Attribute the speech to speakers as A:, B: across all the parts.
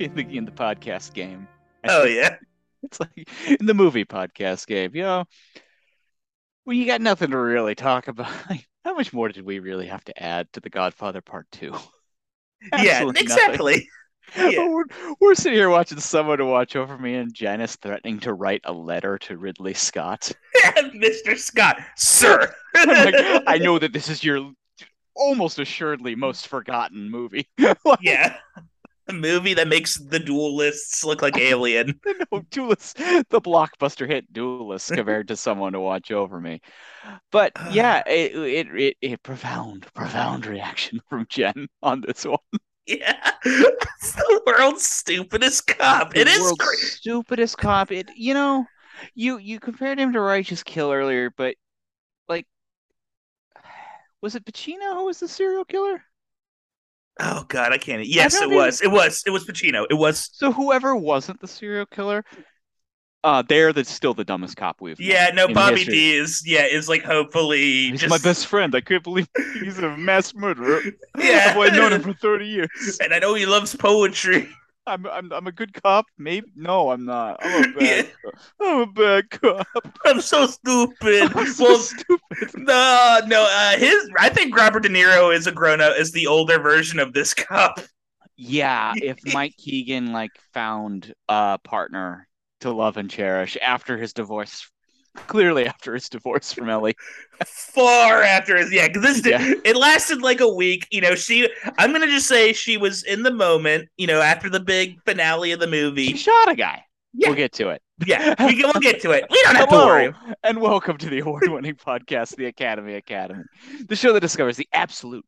A: in the in the podcast game.
B: Oh yeah.
A: It's like in the movie podcast game, you know, when you got nothing to really talk about. Like, how much more did we really have to add to The Godfather Part Two?
B: Yeah, exactly. Yeah.
A: We're, we're sitting here watching someone to watch over me, and Janice threatening to write a letter to Ridley Scott.
B: Mr. Scott, sir.
A: Like, I know that this is your almost assuredly most forgotten movie.
B: yeah. A movie that makes the duelists look like Alien.
A: no, Duelist, the blockbuster hit duelists compared to someone to watch over me. But yeah, it, it it it profound, profound reaction from Jen on this one.
B: Yeah. It's the world's stupidest cop. It
A: The
B: is
A: world's stupidest cop. It you know, you you compared him to Righteous Kill earlier, but like, was it Pacino who was the serial killer?
B: Oh god, I can't. Yes,
A: don't
B: it was. It was. It was Pacino. It was.
A: So whoever wasn't the serial killer, uh, they're the still the dumbest cop we've. known
B: Yeah, no, Bobby
A: history.
B: D is yeah, is like hopefully
A: He's
B: just
A: my best friend. I can't believe he's a mass murderer.
B: Yeah.
A: I've known him for 30 years.
B: and I know he loves poetry.
A: I'm I'm I'm a good cop. Maybe no, I'm not. I'm a bad
B: Yeah.
A: cop. I'm a bad cop.
B: I'm so stupid.
A: I'm so
B: well,
A: stupid.
B: no, no. Uh, his. I think Robert De Niro is a grown up. Is the older version of this cop.
A: Yeah, if Mike Keegan like found a partner to love and cherish after his divorce, clearly after his divorce from Ellie.
B: Far after his yeah, because this did,
A: Yeah.
B: it lasted like a week. You know, she. I'm gonna just say she was in the moment. You know, after the big finale of the movie, She
A: shot a guy.
B: Yeah.
A: We'll get to it.
B: Yeah, we can, we'll get to it. We don't have to worry.
A: and welcome to the award-winning podcast, The Academy Academy, the show that discovers the absolute,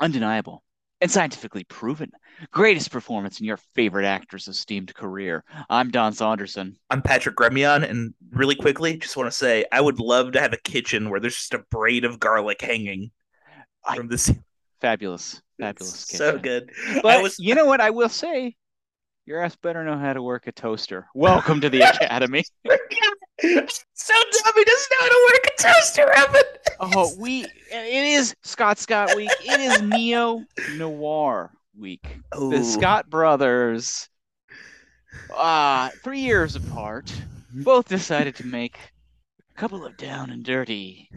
A: undeniable, and scientifically proven greatest performance in your favorite actor's esteemed career. I'm Don Saunderson.
B: I'm Patrick Gremion, and really quickly, just want to say I would love to have a kitchen where there's just a braid of garlic hanging from the ceiling.
A: Fabulous, fabulous.
B: So
A: kitchen.
B: good.
A: But
B: I was
A: you know what? I will say, your ass better know how to work a toaster. Welcome to the Academy.
B: so dumb. He doesn't know how to work a toaster oven.
A: Oh, we it is Scott Scott week. It is Neo Noir week.
B: Ooh.
A: the Scott brothers, uh, three years apart, both decided to make a couple of down and dirty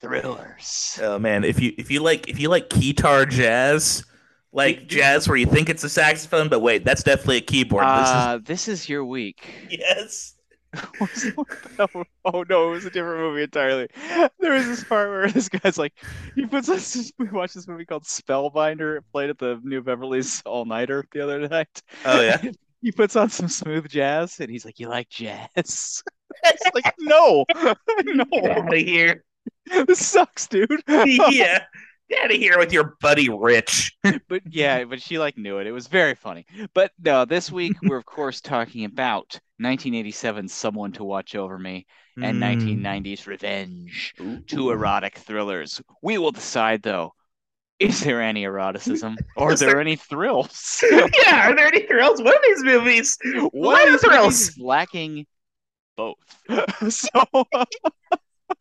A: thrillers.
B: Oh man, if you if you like if you like keytar jazz, like jazz where you think it's a saxophone, but wait, that's definitely a keyboard.
A: Uh, this is your week.
B: this is yes.
A: What's the one- oh no, it was a different movie entirely. There was this part where this guy's like, he puts us. We watched this movie called Spellbinder. It played at the New Beverly's All Nighter the other night.
B: Oh yeah.
A: He puts on some smooth jazz, and he's like, "You like jazz?" It's like, no, no,
B: Get out of here.
A: this sucks, dude.
B: yeah. Get out of here with your buddy Rich.
A: but yeah, but she like knew it. It was very funny. But no, this week we're of course talking about 1987's Someone to Watch Over Me and
B: Mm.
A: 1990's Revenge, two erotic thrillers. We will decide though. Is there any eroticism or are
B: Is
A: there,
B: there-
A: any thrills?
B: yeah, are there any thrills? What are these movies?
A: What
B: are
A: is
B: thrills?
A: is lacking both? so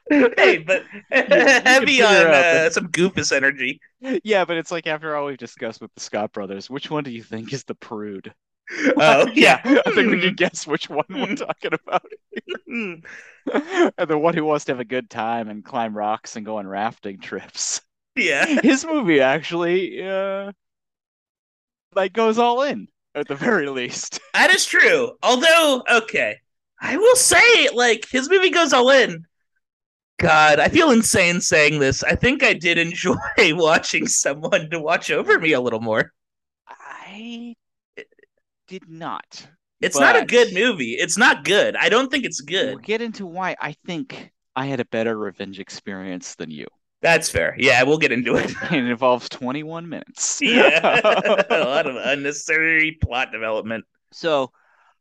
B: hey, but
A: can
B: heavy
A: figure
B: on uh,
A: that-
B: some goofus energy.
A: yeah, but it's like after all we've discussed with the Scott brothers, which one do you think is the prude?
B: Oh yeah.
A: I think we can guess which one we're talking about. And the one who wants to have a good time and climb rocks and go on rafting trips.
B: yeah.
A: His movie actually, uh, like goes all in at the very least.
B: That is true. Although, okay, I will say, like, his movie goes all in. God, I feel insane saying this. I think I did enjoy watching someone to watch over me a little more.
A: I did not.
B: It's not a good movie. It's not good. I don't think it's good.
A: We'll get into why I think I had a better revenge experience than you.
B: That's fair. Yeah, we'll get into it.
A: And it involves 21 minutes.
B: yeah, a lot of unnecessary plot development.
A: So,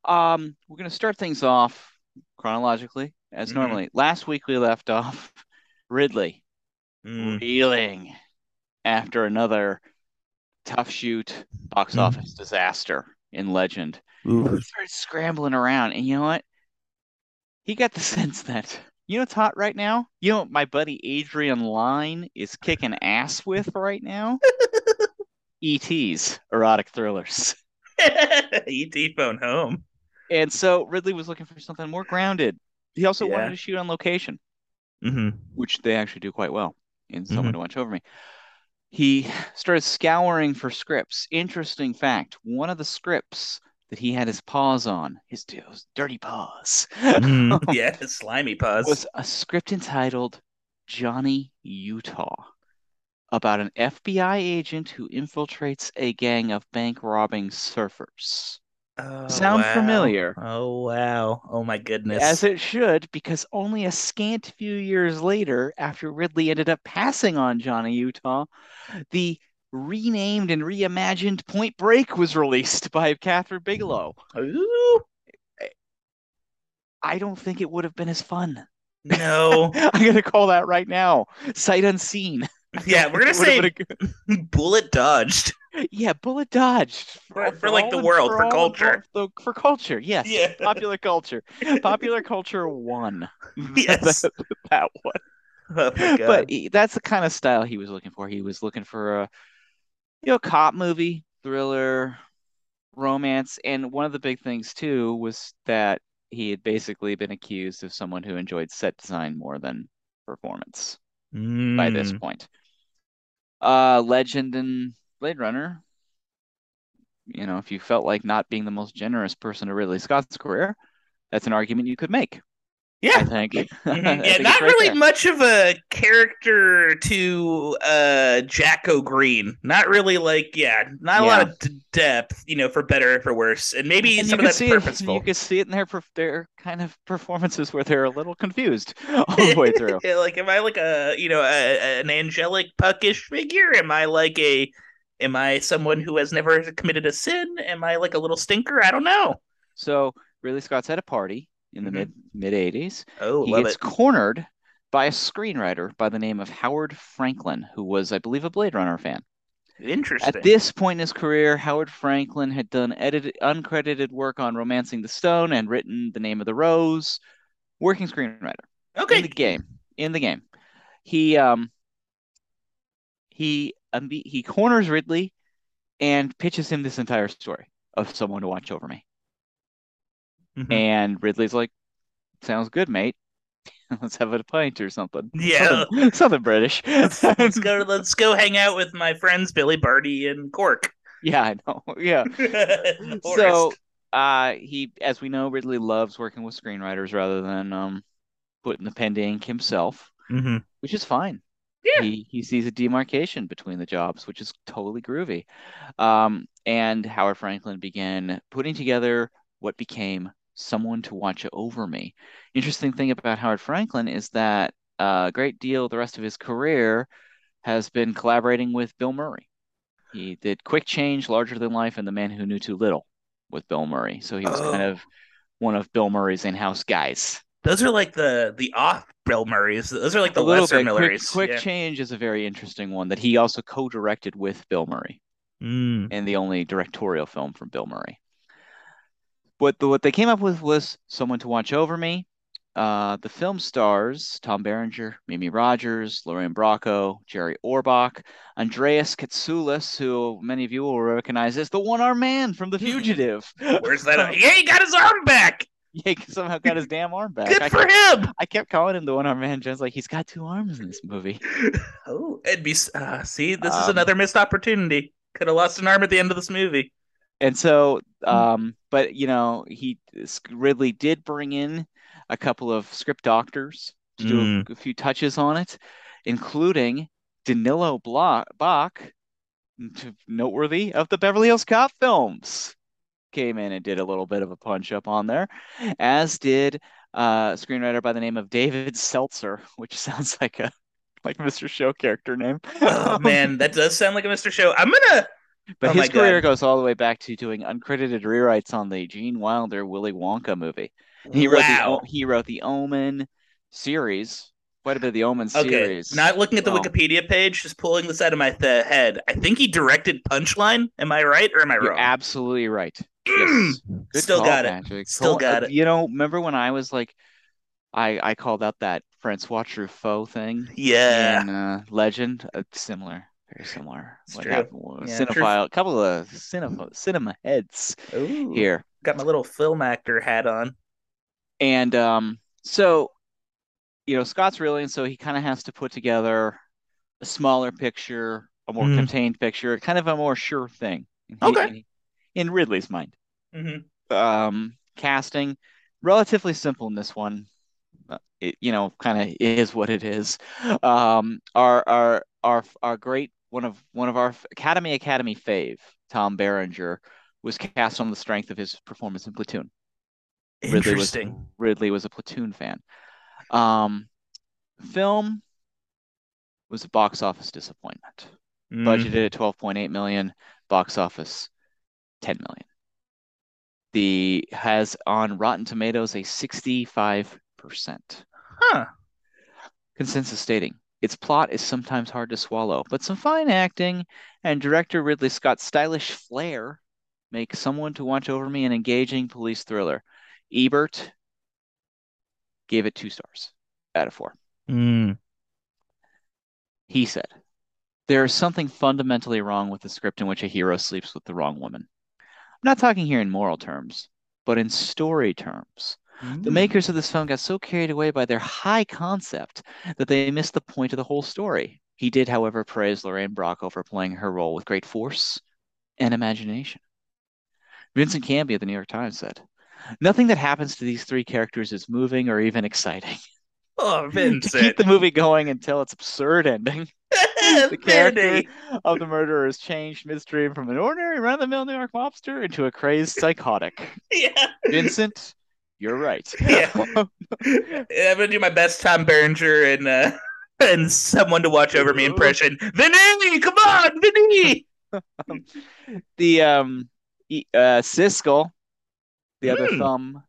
A: um, we're gonna start things off chronologically as
B: Mhm.
A: normally. Last week we left off Ridley
B: Mm.
A: reeling after another tough shoot box
B: Mhm.
A: office disaster in Legend.
B: Ooh.
A: He started scrambling around, and you know what? He got the sense that you know what's hot right now. You know what my buddy Adrian Lyne is kicking ass with right now. ET's erotic thrillers.
B: E.T. phone home.
A: And so Ridley was looking for something more grounded. He also
B: Yeah.
A: wanted to shoot on location,
B: Mm-hmm.
A: which they actually do quite well in
B: Mhm.
A: Someone to Watch Over Me. He started scouring for scripts. Interesting fact one of the scripts that he had his paws on, his, his dirty paws,
B: Mm-hmm. yeah, slimy paws.
A: was a script entitled Johnny Utah about an FBI agent who infiltrates a gang of bank robbing surfers.
B: Oh,
A: sound
B: wow.
A: familiar?
B: Oh wow! Oh my goodness!
A: As it should, because only a scant few years later, after Ridley ended up passing on Johnny Utah, the renamed and reimagined Point Break was released by Kathryn Bigelow.
B: Ooh,
A: I don't think it would have been as fun.
B: no.
A: I'm gonna call that right now. Sight unseen.
B: yeah, we're gonna
A: It would have
B: say bullet dodged.
A: yeah, bullet dodged
B: For- for, like, the world, for
A: all
B: culture.
A: the- for culture. Yes,
B: Yeah.
A: popular culture. Popular culture won.
B: Yes.
A: that, that one.
B: Oh!
A: But he, that's the kind of style he was looking for. He was looking for a, you know, cop movie, thriller, romance, and one of the big things too was that he had basically been accused of someone who enjoyed set design more than performance by this
B: Mm.
A: point. Uh, Legend and Blade Runner. You know, if you felt like not being the most generous person of Ridley Scott's career, that's an argument you could make. I
B: yeah.
A: think.
B: Mhm.
A: I
B: Yeah,
A: think it's
B: not
A: right
B: really
A: there.
B: much of a character to uh Jacko Green. Not really like yeah, not a
A: Yeah.
B: lot of d- depth, you know, for better or for worse. And maybe
A: And
B: some
A: you
B: of that's
A: see
B: purposeful.
A: It, you can see it in their their kind of performances where they're a little confused all the way through.
B: Yeah, like am I like a you know a, an angelic puckish figure? Am I like a am I someone who has never committed a sin? Am I like a little stinker? I don't know.
A: So Ridley Scott's at a party in the
B: Mhm.
A: mid mid '80s.
B: Oh,
A: he gets
B: it.
A: cornered by a screenwriter by the name of Howard Franklin, who was, I believe, a Blade Runner fan.
B: Interesting.
A: At this point in his career, Howard Franklin had done edited, uncredited work on *Romancing the Stone* and written *The Name of the Rose*. Working screenwriter.
B: okay.
A: in the game. In the game, he um he um, he corners Ridley and pitches him this entire story of someone to watch over me.
B: Mhm.
A: And Ridley's like, "Sounds good, mate. Let's have a pint or something.
B: Yeah.
A: something, something British."
B: let's, let's go. Let's go hang out with my friends Billy Barty and Cork.
A: yeah, I know. Yeah. So, uh, he, as we know, Ridley loves working with screenwriters rather than um putting the pen to ink himself,
B: Mhm.
A: which is fine.
B: Yeah.
A: He he sees a demarcation between the jobs, which is totally groovy. Um, and Howard Franklin began putting together what became Someone to Watch Over Me. Interesting thing about Howard Franklin is that a great deal the rest of his career has been collaborating with Bill Murray. He did Quick Change, Larger Than Life, and The Man Who Knew Too Little with Bill Murray. So he was kind
B: Oh.
A: of one of Bill Murray's in-house guys.
B: Those are like the the off Bill Murrays. Those are like the lesser
A: bit. Quick,
B: Milleries.
A: Quick
B: yeah.
A: Change is a very interesting one that he also co-directed with Bill Murray,
B: Mm.
A: and the only directorial film from Bill Murray. What the, what they came up with was Someone to Watch Over Me. Uh, the film stars Tom Berenger, Mimi Rogers, Lorraine Bracco, Jerry Orbach, Andreas Katsulas, who many of you will recognize as the one-armed man from The Fugitive.
B: Where's that? yeah, he got his arm back.
A: Yeah, he somehow got his damn arm back.
B: Good
A: I
B: for
A: kept,
B: him.
A: I kept calling him the one-armed man. Jen's like, he's got two arms in this movie.
B: Oh, it'd be. Uh, see, this is
A: Um,
B: another missed opportunity. Could have lost an arm at the end of this movie.
A: And so, um, but you know, he Ridley did bring in a couple of script doctors to do a, a few touches on it, including Danilo Bla- Bach, noteworthy of the Beverly Hills Cop films, came in and did a little bit of a punch up on there, as did uh, a screenwriter by the name of David Seltzer, which sounds like a like Mr. Show character name.
B: Oh man, that does sound like a Mr. Show. I'm gonna.
A: But
B: Oh
A: his career
B: God.
A: goes all the way back to doing uncredited rewrites on the Gene Wilder Willy Wonka movie. He wrote the
B: wow.
A: O- he wrote the Omen series, quite a bit of the Omen
B: Okay,
A: series.
B: not looking at the
A: Oh.
B: Wikipedia page, just pulling this out of my th- head. I think he directed Punchline. Am I right or am I
A: You're
B: wrong?
A: absolutely right. Yes.
B: Still
A: call,
B: got it.
A: Patrick.
B: Still
A: Col-
B: got
A: uh,
B: it.
A: You know, remember when I was like, I I called out that Francois Truffaut thing
B: yeah.
A: in uh, Legend? Uh, similar, Very similar.
B: It's
A: What
B: true.
A: happened was
B: Yeah, true.
A: cinephile, a couple of cinema cinema heads
B: Ooh,
A: here.
B: Got my little film actor hat on.
A: And um, so, you know, Scott's really, and so he kind of has to put together a smaller picture, a more
B: Mhm.
A: contained picture, kind of a more sure thing. in-
B: Okay.
A: in- in Ridley's mind.
B: hmm
A: Um, casting relatively simple in this one. Uh, It, you know, kind of is what it is. Um, our our our our great one of one of our Academy Academy fave, Tom Berenger, was cast on the strength of his performance in Platoon. Ridley was
B: Interesting.
A: Ridley was a Platoon fan. Um, film was a box office disappointment.
B: Mm.
A: Budgeted at 12.8 million, box office 10 million. The has on Rotten Tomatoes a 65%.
B: Huh.
A: Consensus stating its plot is sometimes hard to swallow, but some fine acting and director Ridley Scott's stylish flair make Someone to Watch Over Me an engaging police thriller. Ebert gave it two stars out of four.
B: Mm.
A: He said, There is something fundamentally wrong with the script in which a hero sleeps with the wrong woman. I'm not talking here in moral terms, but in story terms. The
B: Mm.
A: makers of this film got so carried away by their high concept that they missed the point of the whole story. He did, however, praise Lorraine Bracco for playing her role with great force and imagination. Vincent Canby of the New York Times said, Nothing that happens to these three characters is moving or even exciting.
B: Oh,
A: to keep the movie going until its absurd ending, the character of the murderer is changed midstream from an ordinary run-of-the-mill New York mobster into a crazed psychotic.
B: Yeah.
A: Vincent, you're right.
B: Yeah. I'm gonna do my best Tom Berenger and uh and someone to watch over me impression. Vinny, come on, Vinny.
A: the um uh Siskel, the other
B: Hmm.
A: thumb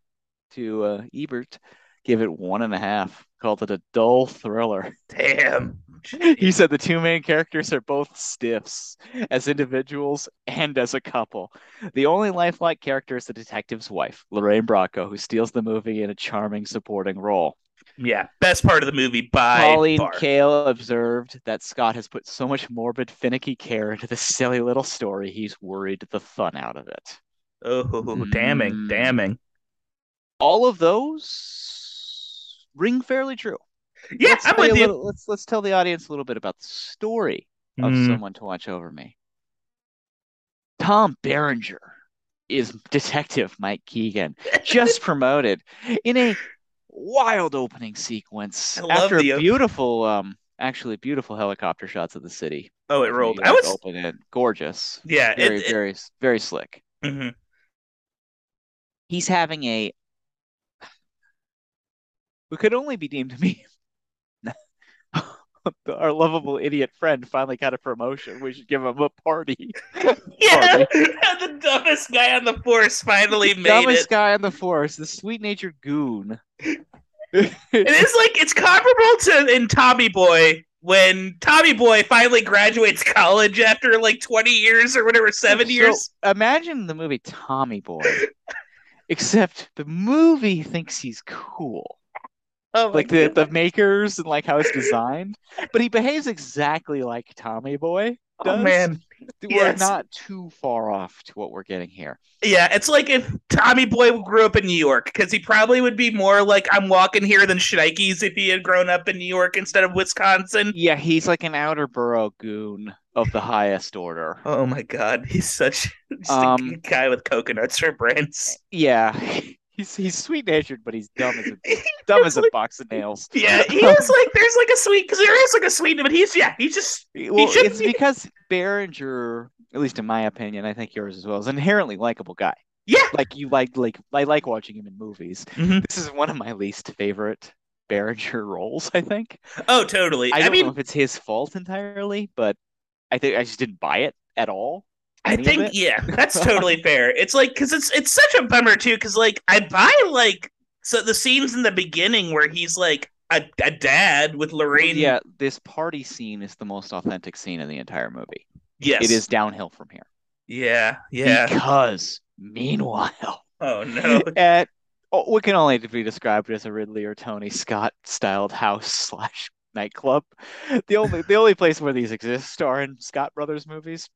A: to uh, Ebert, gave it one and a half. Called it a dull thriller.
B: Damn.
A: He said the two main characters are both stiffs as individuals and as a couple. The only lifelike character is the detective's wife, Lorraine Bracco, who steals the movie in a charming supporting role.
B: Yeah, best part of the movie by
A: Pauline
B: far.
A: Kael observed that Scott has put so much morbid, finicky care into this silly little story, he's worried the fun out of it.
B: Oh, damning,
A: Mm.
B: damning.
A: All of those ring fairly true.
B: Yeah,
A: Let's
B: I'm with you.
A: little- let's let's tell the audience a little bit about the story of
B: Mm.
A: Someone to Watch Over Me. Tom Berenger is Detective Mike Keegan, just promoted in a wild opening sequence after
B: the
A: beautiful, um, actually beautiful helicopter shots of the city.
B: Oh, it rolled. I was
A: open it, gorgeous,
B: yeah, it,
A: very,
B: it-
A: very, very slick.
B: mhm.
A: He's having a who could only be deemed to be our lovable idiot friend finally got a promotion. We should give him a party.
B: Yeah, the dumbest guy on the force finally made
A: Dumbest
B: it.
A: guy on the force, the sweet natured goon.
B: It is like it's comparable to in Tommy Boy when Tommy Boy finally graduates college after like 20 years or whatever, seven
A: So,
B: years.
A: Imagine the movie Tommy Boy, except the movie thinks he's cool.
B: Oh
A: Like the, the makers and like how it's designed, but he behaves exactly like Tommy Boy.
B: oh man,
A: We're
B: yes.
A: not too far off to what we're getting here.
B: yeah, it's like if Tommy Boy grew up in New York because he probably would be more like I'm walking here than Shnikes if he had grown up in New York instead of Wisconsin.
A: Yeah, he's like an outer borough goon of the highest order.
B: Oh my God, he's such
A: Um,
B: a guy with coconuts for brains.
A: Yeah, he's he's sweet natured, but he's dumb as a dumb as a
B: like-
A: box of nails.
B: Yeah, he is like there's like a sweet because there is like a sweet, but he's yeah, he's just
A: Well,
B: shouldn't
A: it's
B: be-
A: because Berenger, at least in my opinion, I think yours as well, is an inherently likable guy.
B: yeah.
A: Like you like like I like watching him in movies.
B: Mhm.
A: This is one of my least favorite Berenger roles. I think.
B: Oh, totally.
A: I
B: I,
A: don't
B: mean,
A: know if it's his fault entirely, but I think I just didn't buy it at all.
B: I think yeah, that's totally fair. It's like because it's it's such a bummer too. Because like I buy like so the scenes in the beginning where he's like a, a dad with Lorraine.
A: Yeah, this party scene is the most authentic scene in the entire movie.
B: Yes.
A: It is downhill from here.
B: Yeah. Yeah.
A: Because meanwhile,
B: Oh no.
A: at oh, what can only be described as a Ridley or Tony Scott styled house slash nightclub. The only the only place where these exist are in Scott Brothers movies.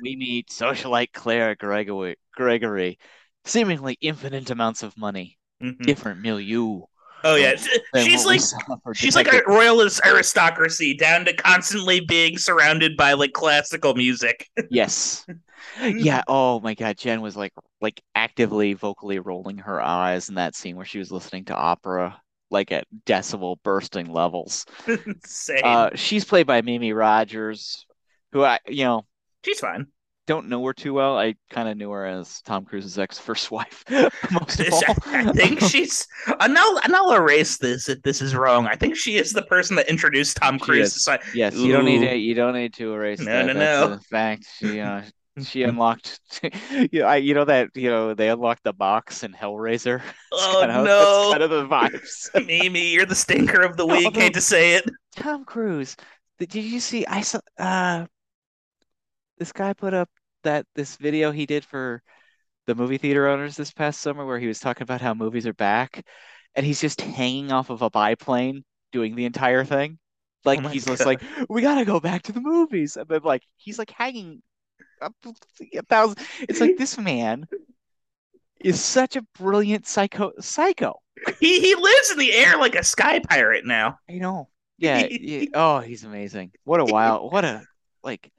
A: We meet socialite Claire Gregory, Gregory, seemingly infinite amounts of money,
B: Mhm.
A: different milieu.
B: Oh yeah, she's like she's like a royalist aristocracy, down to constantly being surrounded by like classical music.
A: yes. Yeah. Oh my God. Jen was like like actively vocally rolling her eyes in that scene where she was listening to opera like at decibel bursting levels.
B: Same.
A: Uh, she's played by Mimi Rogers, who I you know
B: she's fine.
A: don't know her too well. I kind of knew her as Tom Cruise's ex first wife. Most of all,
B: I think she's. And I'll, and I'll erase this if this is wrong. I think she is the person that introduced Tom
A: She
B: Cruise.
A: is.
B: to sci-
A: yes, you don't need
B: Ooh.
A: to. You don't need to erase
B: No,
A: that.
B: no,
A: That's
B: no.
A: a fact. She uh, she unlocked. you know, I, you know that you know they unlocked the box in Hellraiser.
B: Oh
A: kind of,
B: no,
A: kind of the vibes.
B: Mimi, you're the stinker of the week. Hate to say it.
A: Tom Cruise. Did did you see? I saw. Uh, this guy put up that this video he did for the movie theater owners this past summer, where he was talking about how movies are back, and he's just hanging off of a biplane doing the entire thing. Like
B: Oh
A: he's just like, we gotta go back to the movies, and then like he's like hanging up a thousand. It's like this man is such a brilliant psycho psycho.
B: He he lives in the air like a sky pirate now.
A: I know. Yeah, yeah. Oh, he's amazing. What a wild, what a like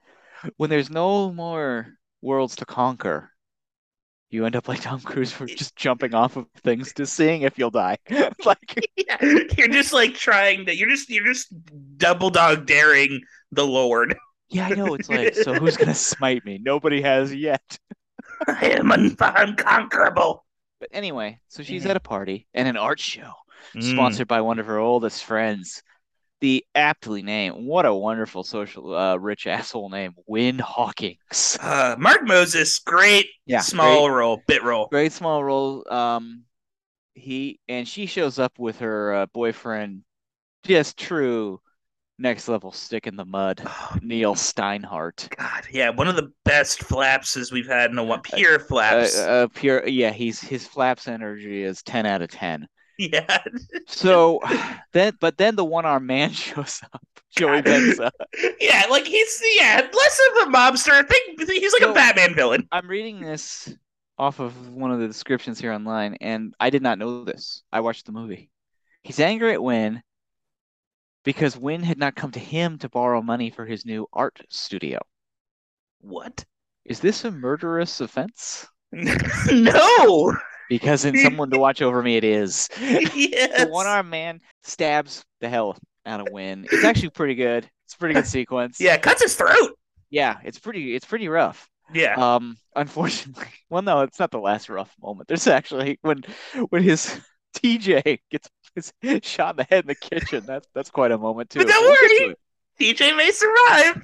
A: when there's no more worlds to conquer, you end up like Tom Cruise for just jumping off of things to seeing if you'll die. Like
B: Yeah, you're just like trying to. You're just you're just double dog daring the Lord.
A: yeah, I know. It's like, so who's gonna smite me? Nobody has yet.
B: I am un- unconquerable.
A: But anyway, so she's
B: Mhm.
A: at a party and an art show
B: Mm.
A: sponsored by one of her oldest friends. The aptly named, what a wonderful social uh, rich asshole name, Win Hawkins.
B: Uh, Mark Moses, great
A: Yeah,
B: small role, bit role.
A: great small role. Um, he and she shows up with her uh, boyfriend, just true next level stick in the mud,
B: Oh,
A: Neil Steinhardt.
B: God, yeah, one of the best flapses we've had in a while. Pure
A: Uh,
B: flaps.
A: uh, pure, yeah. He's his flaps energy is ten out of ten.
B: yeah,
A: So then, but then the one armed man shows up, Joey Venza.
B: yeah, like he's yeah, less of a mobster. I think he's like
A: So-
B: a Batman villain.
A: I'm reading this off of one of the descriptions here online, and I did not know this. I watched the movie. He's angry at Win because Win had not come to him to borrow money for his new art studio.
B: What?
A: Is this a murderous offense?
B: no.
A: Because in someone to watch over me, it is.
B: yes.
A: The one arm man stabs the hell out of Win. It's actually pretty good. It's a pretty good sequence.
B: Yeah, cuts his throat.
A: Yeah, it's pretty it's pretty rough.
B: Yeah.
A: Um, unfortunately, well, no, it's not the last rough moment. There's actually when when his TJ gets his shot in the head in the kitchen. That's that's quite a moment too.
B: But don't
A: We'll
B: worry. TJ may survive.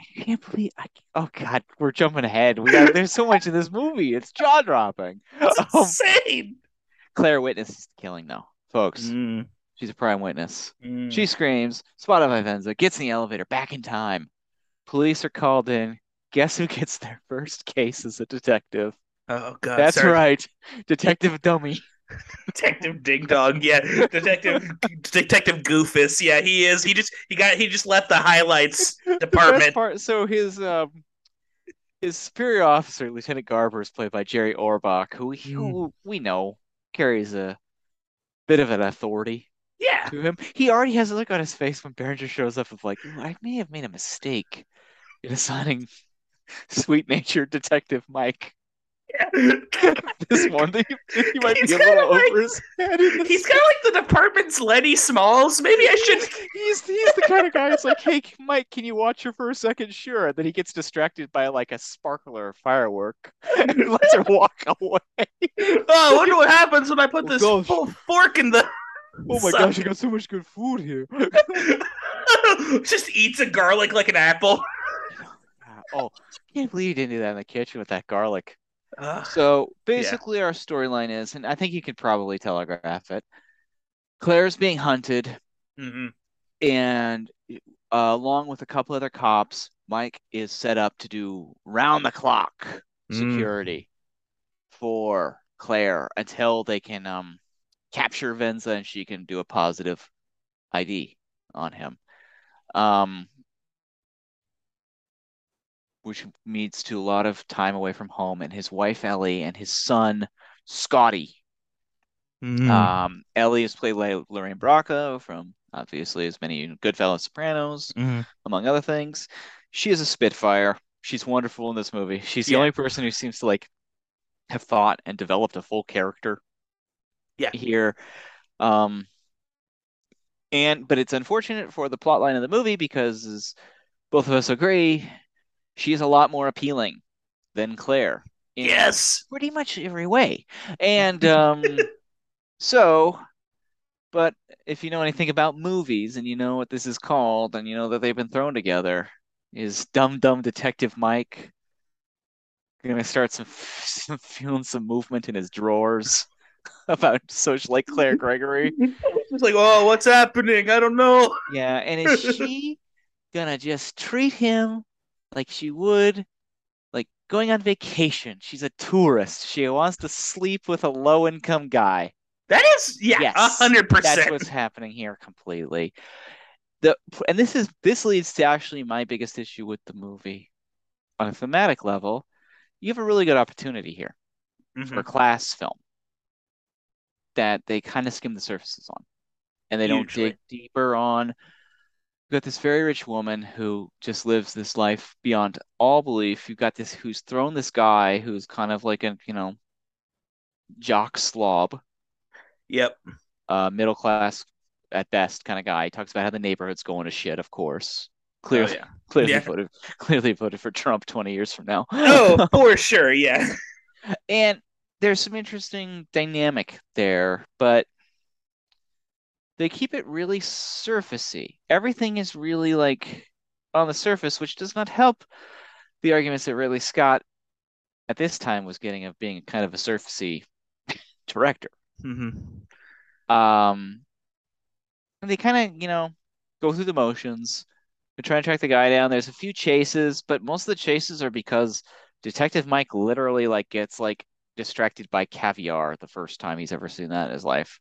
A: I can't believe. I, oh God, we're jumping ahead. We got there's so much in this movie. It's jaw dropping.
B: It's
A: Um,
B: insane.
A: Claire witnesses the killing though, folks.
B: Mm,
A: She's a prime witness.
B: mm.
A: She screams, spotted by Venza, gets in the elevator, back in time. Police are called in. Guess who gets their first case as a detective?
B: oh god,
A: That's
B: sorry.
A: right, Detective Dummy.
B: Detective Ding Dong. Yeah, Detective Detective Goofus. Yeah, he is. He just he got he just left the highlights
A: The
B: department.
A: part, so his um his superior officer, Lieutenant Garber, is played by Jerry Orbach, who we, who we know carries a bit of an authority
B: Yeah,
A: to him. He already has a look on his face when Berenger shows up of like, I may have made a mistake in assigning sweet-natured Detective Mike this one. He, he might
B: He's
A: be a little
B: like-
A: over his head.
B: he's kind of like the department's Lenny Smalls. Maybe I should.
A: He's he's the kind of guy who's like, hey, Mike, can you watch her for a second? Sure. And then he gets distracted by like a sparkler firework and lets her walk away.
B: Oh, I wonder what happens when I put
A: Oh,
B: this
A: gosh.
B: full fork in the.
A: Oh my gosh, you got so much good food here.
B: just eats a garlic like an apple.
A: oh, I can't believe you didn't do that in the kitchen with that garlic.
B: Ugh.
A: So basically, our storyline is, and I think you could probably telegraph it. Claire's being hunted,
B: Mhm.
A: and uh, along with a couple other cops, Mike is set up to do round the clock
B: Mm.
A: security for Claire until they can um capture Venza and she can do a positive ID on him. Um, which leads to a lot of time away from home and his wife Ellie and his son Scotty.
B: Mhm.
A: Um, Ellie is played by Lorraine Bracco from obviously as many Goodfellas, Sopranos,
B: Mhm.
A: among other things. She is a spitfire. She's wonderful in this movie. She's the
B: Yeah.
A: only person who seems to like have thought and developed a full character
B: Yeah.
A: here. Um, and but it's unfortunate for the plot line of the movie because both of us agree, she is a lot more appealing than Claire in
B: Yes.
A: pretty much every way. And um, so, but if you know anything about movies and you know what this is called and you know that they've been thrown together, is Dumb Dumb Detective Mike gonna start some, some feeling some movement in his drawers about socialite Claire Gregory?
B: It's like, oh, what's happening? I don't know.
A: Yeah, and is she gonna just treat him like she would like going on vacation? She's a tourist. She wants to sleep with a low income guy.
B: That is, yeah,
A: Yes,
B: hundred
A: That's what's happening here completely. The and this is this leads to actually my biggest issue with the movie. On a thematic level, you have a really good opportunity here for a
B: Mhm.
A: class film that they kind of skim the surfaces on. And they don't dig deeper on. You've got this very rich woman who just lives this life beyond all belief. You've got this who's thrown this guy who's kind of like a, you know, jock slob,
B: Yep.
A: uh, middle class at best kind of guy. He talks about how the neighborhood's going to shit, of course. Clearly,
B: Oh, yeah.
A: clearly
B: Yeah.
A: voted, clearly voted for Trump 20 years from now.
B: Oh, for sure. Yeah.
A: And there's some interesting dynamic there, but they keep it really surfacey. Everything is really like on the surface, which does not help the arguments that Ridley Scott at this time was getting of being kind of a surfacey director.
B: hmm
A: Um, and they kind of, you know, go through the motions. They try to track the guy down. There's a few chases, but most of the chases are because Detective Mike literally like gets like distracted by caviar the first time he's ever seen that in his life.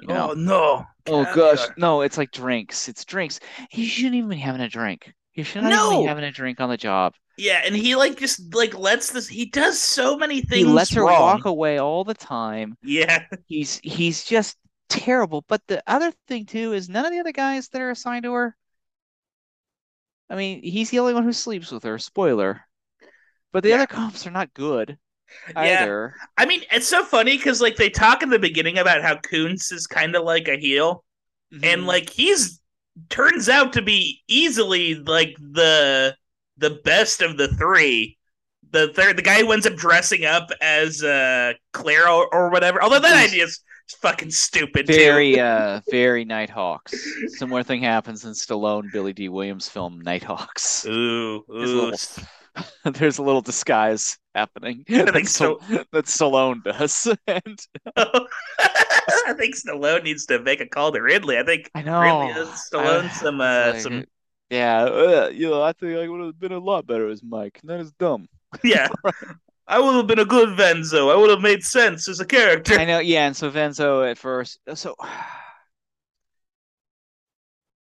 A: You oh, know.
B: Oh no.
A: Oh gosh, no, it's like drinks. It's drinks. He shouldn't even be having a drink. He shouldn't even
B: No.
A: be having a drink on the job.
B: Yeah, and he like just like lets this. He does so many things.
A: He lets her walk away all the time.
B: Yeah.
A: He's he's just terrible. But the other thing too is none of the other guys that are assigned to her. I mean, he's the only one who sleeps with her. Spoiler. But the
B: Yeah.
A: other cops are not good
B: Yeah.
A: either.
B: I mean, it's so funny because like they talk in the beginning about how Koontz is kind of like a heel, and
A: Mhm.
B: like he's turns out to be easily like the the best of the three. The third, the guy who ends up dressing up as uh Claire or, or whatever. Although that
A: He's-
B: idea is fucking stupid
A: very
B: too.
A: uh very Nighthawks. Similar thing happens in Stallone Billy Dee Williams film Nighthawks.
B: Ooh, ooh.
A: little, there's a little disguise happening
B: I
A: that,
B: think so.
A: That Stallone does. And
B: I think Stallone needs to make a call to Ridley. I think
A: I know
B: Ridley owes Stallone
A: I-
B: some uh
A: like,
B: some
A: yeah, uh, you know, I think I would have been a lot better as Mike. Not as dumb.
B: yeah. I would have been a good Venzo. I would have made sense as a character.
A: I know, yeah, and so Venzo at first, so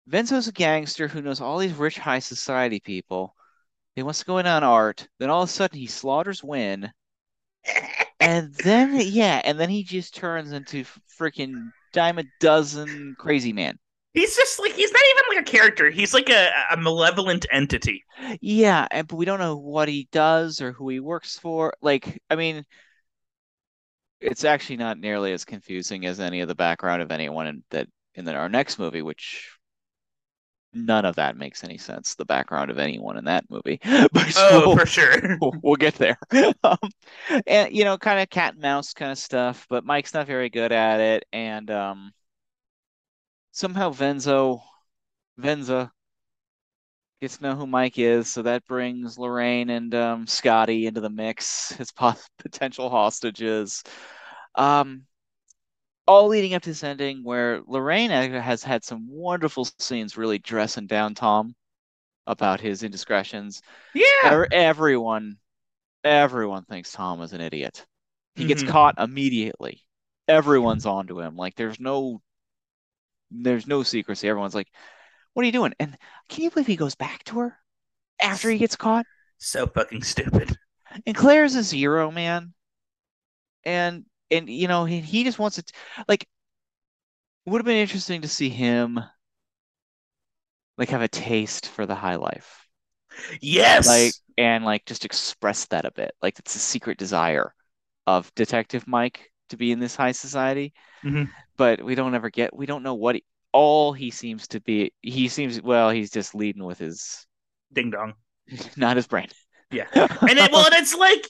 A: Venzo's a gangster who knows all these rich high society people. He wants to go in on art. Then all of a sudden he slaughters Win, and then yeah, and then he just turns into freaking dime a dozen crazy man.
B: He's just like he's not even like a character. He's like a, a malevolent entity.
A: Yeah, and but we don't know what he does or who he works for. Like, I mean, it's actually not nearly as confusing as any of the background of anyone in that in the, our next movie, which none of that makes any sense. The background of anyone in that movie, but
B: Oh,
A: we'll,
B: for sure.
A: we'll, we'll get there. Um, and you know, kind of cat and mouse kind of stuff. But Mike's not very good at it, and um, somehow Venzo, Venza gets to know who Mike is, so that brings Lorraine and um, Scotty into the mix as po- potential hostages. Um, all leading up to this ending where Lorraine has had some wonderful scenes really dressing down Tom about his indiscretions.
B: Yeah.
A: Everyone, everyone thinks Tom is an idiot. He gets
B: Mhm.
A: caught immediately. Everyone's onto him. Like there's no, there's no secrecy. Everyone's like, What are you doing? And can you believe he goes back to her after he gets caught?
B: So fucking stupid.
A: And Claire's a zero, man. And and you know, he, he just wants it like would have been interesting to see him like have a taste for the high life.
B: Yes.
A: Like and like just express that a bit. Like it's a secret desire of Detective Mike to be in this high society.
B: Mhm.
A: But we don't ever get we don't know what he, all he seems to be he seems well, he's just leading with his
B: Ding dong.
A: not his brain.
B: Yeah. And it, well, and it's like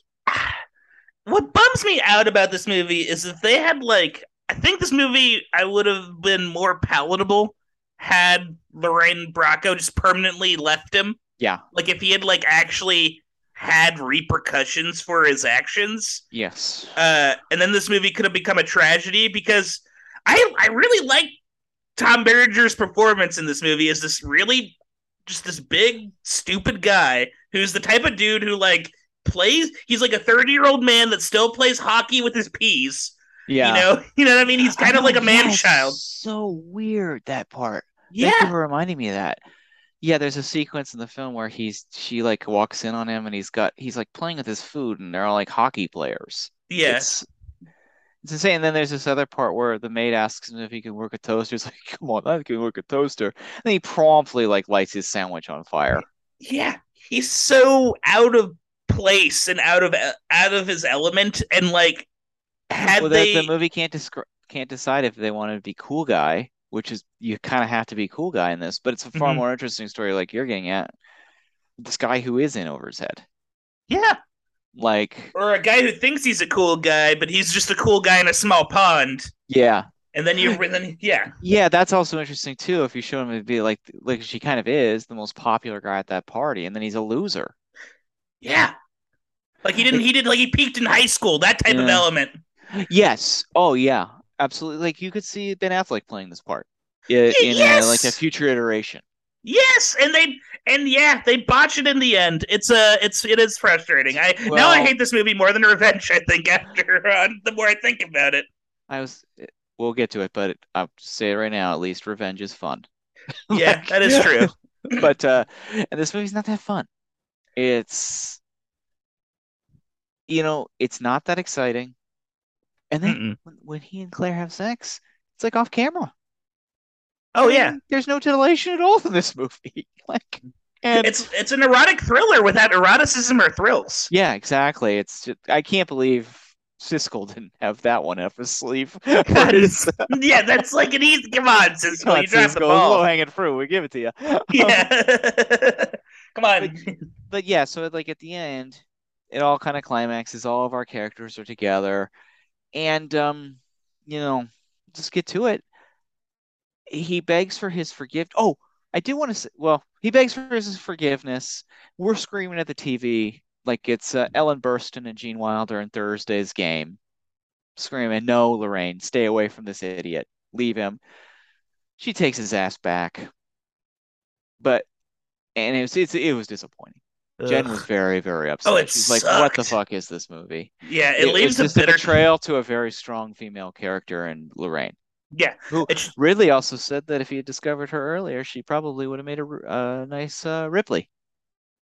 B: what bums me out about this movie is if they had like I think this movie I would have been more palatable had Lorraine Bracco just permanently left him.
A: Yeah.
B: Like if he had like actually had repercussions for his actions.
A: Yes.
B: Uh and then this movie could have become a tragedy because I I really like Tom Berenger's performance in this movie as this really just this big stupid guy who's the type of dude who like plays he's like a 30 year old man that still plays hockey with his peas
A: Yeah.
B: you know you know what i mean he's kind of like a man child
A: So weird that part. Thank you
B: yeah
A: for reminding me of that. Yeah, there's a sequence in the film where he's she like walks in on him and he's got he's like playing with his food and they're all like hockey players.
B: yeah
A: It's it's insane. And then there's this other part where the maid asks him if he can work a toaster. He's like, "Come on, I can work a toaster." And then he promptly like lights his sandwich on fire.
B: yeah he's so out of place and out of out of his element and like had
A: Well,
B: they
A: the, the movie can't descri- can't decide if they want to be cool guy, which is you kind of have to be cool guy in this. But it's a far
B: Mhm.
A: more interesting story, like you're getting at. This guy who is in over his head,
B: yeah
A: like
B: or a guy who thinks he's a cool guy but he's just a cool guy in a small pond
A: yeah,
B: and then you then yeah
A: Yeah, that's also interesting too. If you show him to be like like she kind of is the most popular guy at that party, and then he's a loser.
B: yeah like he didn't he did like he peaked in high school that type of element
A: Yes. Oh yeah, absolutely. Like you could see Ben Affleck playing this part in a, like a future iteration.
B: Yes, and they and yeah, they botch it in the end. It's a it's it is frustrating. I now I hate this movie more than Revenge. I think after uh, the more I think about it.
A: I was. We'll get to it, but I'll say it right now. At least revenge is fun.
B: Yeah,
A: Like-
B: that is true.
A: but uh, and this movie's not that fun. It's you know, it's not that exciting. And then when, when he and Claire have sex, it's like off camera.
B: Oh
A: I
B: yeah,
A: there's no titillation at all in this movie. Like, and
B: it's it's an erotic thriller without eroticism or thrills.
A: yeah, exactly. It's just, I can't believe Siskel didn't have that one up his sleeve.
B: Yeah, that's like an easy. Come on, Siskel,
A: Come on,
B: you dropped the ball.
A: low hanging fruit. We give it to you.
B: Yeah, come on.
A: but yeah, so like at the end, it all kind of climaxes. All of our characters are together, and um, you know, just get to it. He begs for his forgive. Oh, I do want to say. Well, he begs for his forgiveness. We're screaming at the TV like it's uh, Ellen Burstyn and Gene Wilder in Thursday's game, screaming, "No, Lorraine, stay away from this idiot. Leave him." She takes his ass back, but and it was it was disappointing. Jen was very, very upset.
B: Oh, it
A: She's like, "What the fuck is this movie?"
B: yeah, it,
A: It
B: leaves a bitter.
A: betrayal to a very strong female character in Lorraine.
B: Yeah,
A: Who
B: it's
A: Ridley also said that if he had discovered her earlier, she probably would have made a, uh, nice uh, Ripley.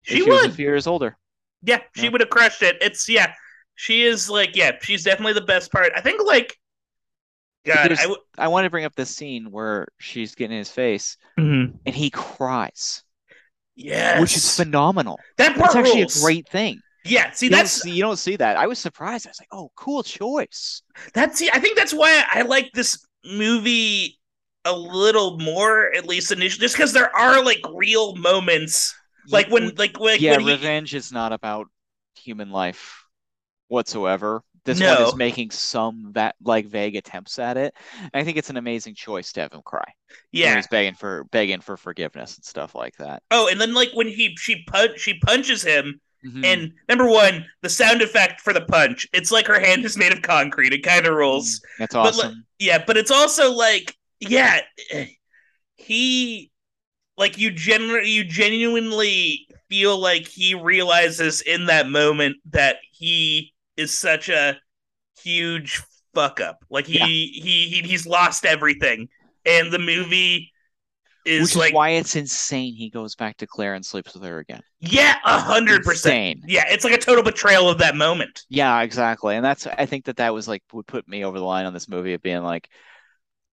A: if
B: she
A: was a few years older.
B: Yeah, she
A: Yeah.
B: would have crushed it. It's yeah, she is like yeah, she's definitely the best part. I think like, God, I w-
A: I want to bring up this scene where she's getting in his face and he cries,
B: yes,
A: which is phenomenal.
B: that part
A: That's actually
B: rules.
A: a great thing.
B: Yeah, see
A: You don't
B: that's
A: see, you don't see that. I was surprised. I was like, "Oh, cool choice."
B: that's see, I think that's why I like this movie a little more, at least initially, just because there are like real moments, like when like like
A: yeah,
B: when he,
A: revenge is not about human life whatsoever. This
B: No.
A: one is making some that like vague attempts at it. And I think it's an amazing choice to have him cry.
B: yeah.
A: he's begging for begging for forgiveness and stuff like that.
B: Oh, and then like when he she punch she punches him,
A: Mhm.
B: and number one, the sound effect for the punch, it's like her hand is made of concrete. It kind of rolls.
A: that's
B: but, like,
A: awesome.
B: Yeah, but it's also like, yeah, he, like you genuinely, you genuinely feel like he realizes in that moment that he is such a huge fuck up. Like he,
A: Yeah.
B: he, he, he's lost everything, and the movie is
A: Which is
B: like
A: why it's insane he goes back to Claire and sleeps with her again.
B: yeah, a hundred percent. Yeah, it's like a total betrayal of that moment.
A: Yeah, exactly. And that's I think that that was like would put me over the line on this movie of being like,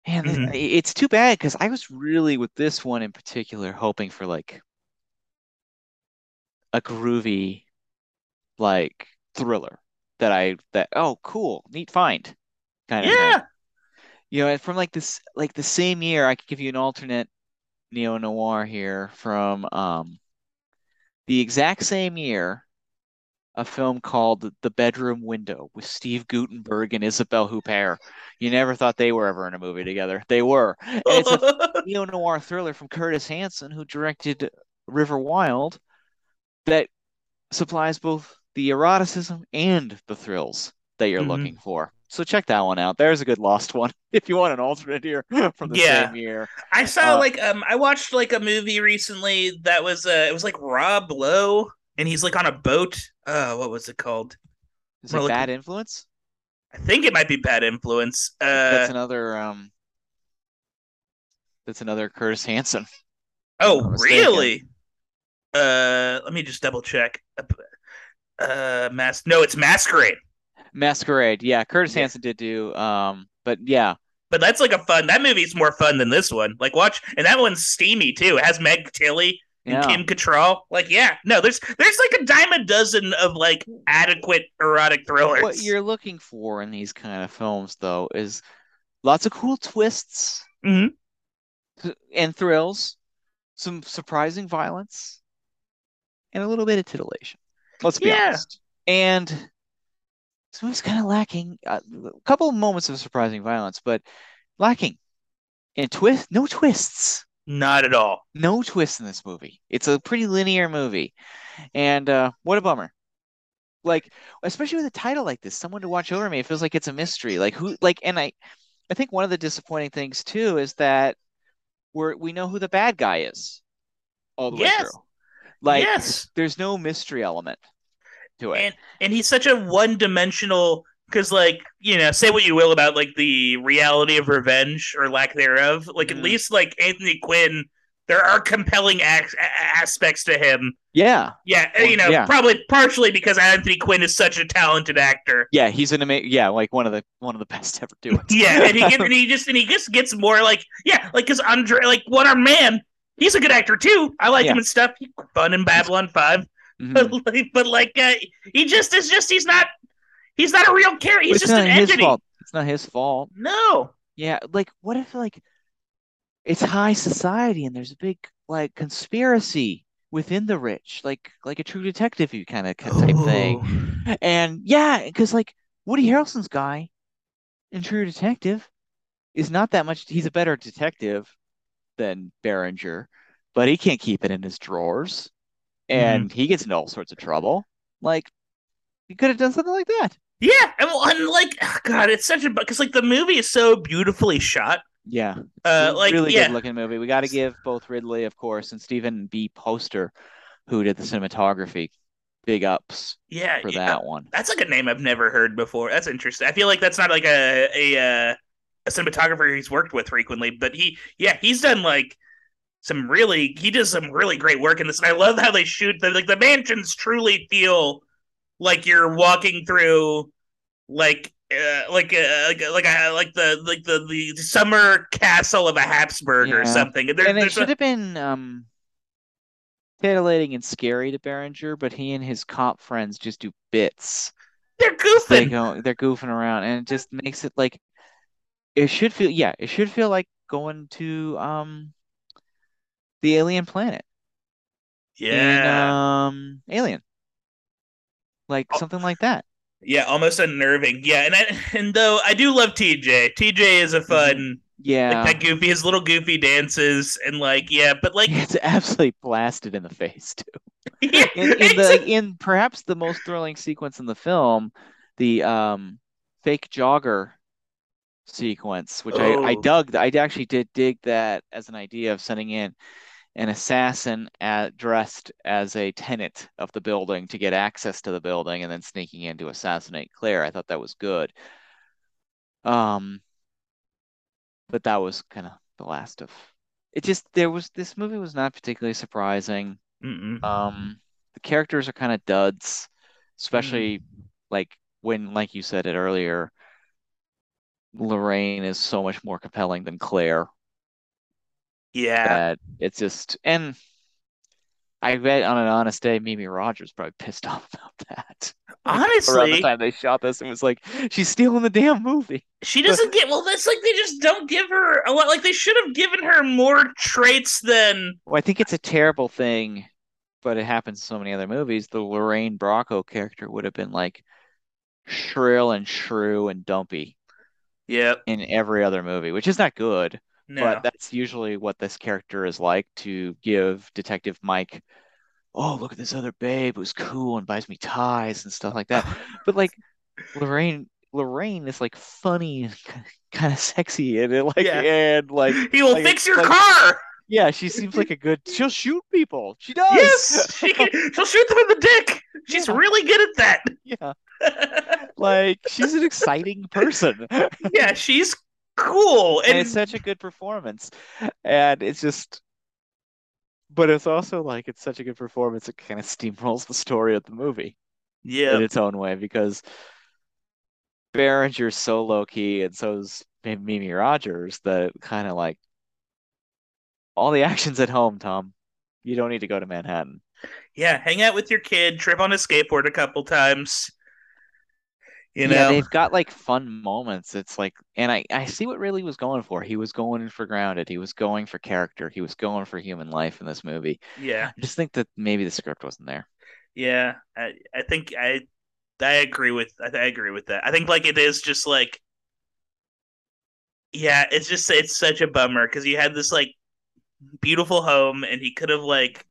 A: man,
B: Mhm.
A: it's too bad because I was really with this one in particular hoping for like a groovy like thriller that I that oh cool, neat find kind of.
B: Yeah.
A: You know, from like this like the same year, I could give you an alternate neo noir here from um the exact same year, a film called The Bedroom Window with Steve Guttenberg and Isabelle Huppert. You never thought they were ever in a movie together. They were. It's a neo noir thriller from Curtis Hanson, who directed River Wild, that supplies both the eroticism and the thrills that you're
B: Mhm.
A: looking for. So check that one out. There's a good lost one if you want an alternate here from the
B: Yeah.
A: same year.
B: I saw
A: Uh,
B: like um I watched like a movie recently that was uh it was like Rob Lowe and he's like on a boat. Uh what was it called?
A: Is
B: Well,
A: it Bad Influence?
B: I think it might be Bad Influence. Uh
A: That's another um. That's another Curtis Hanson.
B: oh really? Uh let me just double check. Uh mas no, it's Masquerade.
A: Masquerade. Yeah, Curtis
B: Yeah.
A: Hanson did do. Um, but yeah,
B: But that's like a fun that movie's more fun than this one. Like watch and that one's steamy too. It has Meg Tilly and
A: yeah.
B: Kim Cattrall. Like, yeah, no, there's there's like a dime a dozen of like adequate erotic thrillers.
A: What you're looking for in these kind of films, though, is lots of cool twists
B: Mhm.
A: and thrills, some surprising violence, and a little bit of titillation. Let's be
B: Yeah.
A: honest. And this movie's kind of lacking uh, a couple of moments of surprising violence, but lacking in twist. No twists.
B: Not at all.
A: No twists in this movie. It's a pretty linear movie, and uh, what a bummer. Like, especially with a title like this, someone to watch over me. It feels like it's a mystery. Like who? Like, and I, I think one of the disappointing things too is that we're we know who the bad guy is all the way through. Like,
B: yes.
A: there's no mystery element to it.
B: And and he's such a one dimensional because like, you know, say what you will about like the reality of revenge or lack thereof. Like at
A: Mhm.
B: least like Anthony Quinn, there are compelling ac- aspects to him.
A: yeah,
B: Yeah, you know,
A: yeah.
B: probably partially because Anthony Quinn is such a talented actor.
A: yeah, he's an amazing. Yeah, like one of the one of the best ever do it.
B: Yeah, and he get, and he just and he just gets more like yeah, like because Andre like what Armed Man, he's a good actor too. I like
A: Yeah.
B: him and stuff. He's fun in Babylon Five,
A: Mhm.
B: but, like, but like uh, he just is just he's not he's not a real character. He's
A: It's
B: just
A: not
B: an
A: his
B: entity.
A: fault. It's not his fault.
B: No,
A: Yeah, like what if like it's high society and there's a big like conspiracy within the rich, like like a true detective you kind of type thing. And yeah, because like Woody Harrelson's guy in True Detective is not that much. He's a better detective than Berenger, but he can't keep it in his drawers, and he gets into all sorts of trouble. Like he could have done something like that.
B: Yeah, and, well, and like oh, God, it's such a because like the movie is so beautifully shot.
A: Yeah,
B: Uh,
A: a
B: like
A: really
B: yeah,
A: good looking movie. We got to give both Ridley, of course, and Steven B. Poster, who did the cinematography, big ups
B: yeah,
A: for
B: yeah.
A: that one.
B: That's like a name I've never heard before. That's interesting. I feel like that's not like a a uh, a cinematographer he's worked with frequently, but he yeah he's done like some really he does some really great work in this. And I love how they shoot the like the mansions truly feel like you're walking through like. Uh, like uh, like like a, like the like the the summer castle of a Habsburg or something. And there,
A: and it
B: there's a-
A: should have been um titillating and scary to Berenger, but he and his cop friends just do bits.
B: they're goofing.
A: They go, they're goofing around, and it just makes it like it should feel. Yeah, it should feel like going to um the alien planet in
B: Yeah,
A: um Alien, like
B: Oh.
A: something like that.
B: yeah, almost unnerving. Yeah, and I, and though I do love TJ. TJ is a fun.
A: Yeah,
B: like that goofy his little goofy dances and like yeah but like
A: it's absolutely blasted in the face too.
B: yeah,
A: in, in the in perhaps the most thrilling sequence in the film, the um fake jogger sequence, which I, I
B: Oh.
A: dug. I actually did dig that as an idea of sending in an assassin at, dressed as a tenant of the building to get access to the building and then sneaking in to assassinate Claire. I thought that was good. Um, but that was kind of the last of it just there was this movie was not particularly surprising.
B: Mm-mm.
A: Um, the characters are kind of duds, especially like when, like you said it earlier, Lorraine is so much more compelling than Claire
B: Yeah.
A: it's just and I bet on an honest day, Mimi Rogers probably pissed off about that. Like, around the
B: Honestly,
A: time they shot this, it was like she's stealing the damn movie.
B: she doesn't get well, that's like they just don't give her a lot like they should have given her more traits than
A: Well, I think it's a terrible thing, but it happens in so many other movies. The Lorraine Bracco character would have been like shrill and shrew and dumpy
B: Yep.
A: in every other movie, which is not good.
B: No.
A: But that's usually what this character is like to give Detective Mike, oh, look at this other babe who's cool and buys me ties and stuff like that. But like Lorraine, Lorraine is like funny and kind of sexy and it, like
B: Yeah.
A: and like
B: he will
A: like,
B: fix your
A: like-
B: car.
A: yeah, she seems like a good. She'll shoot people. She does.
B: Yes, she can, she'll shoot them in the dick. She's
A: Yeah.
B: really good at that.
A: Yeah, like she's an exciting person.
B: yeah, she's cool.
A: and
B: And,
A: it's such a good performance and it's just but it's also like it's such a good performance it kind of steamrolls the story of the movie
B: yeah, in
A: its own way because Berenger's so low key and so's Mimi Rogers that kind of like all the action's at home Tom you don't need to go to Manhattan
B: yeah, hang out with your kid, trip on a skateboard a couple times. You
A: yeah
B: know,
A: they've got like fun moments it's like and I I see what really was going for he was going for grounded he was going for character he was going for human life in this movie
B: yeah,
A: I just think that maybe the script wasn't there.
B: yeah. I, I think I, I agree with, I, I agree with that. I think like it is just like, yeah, it's just it's such a bummer because you had this like beautiful home and he could have like,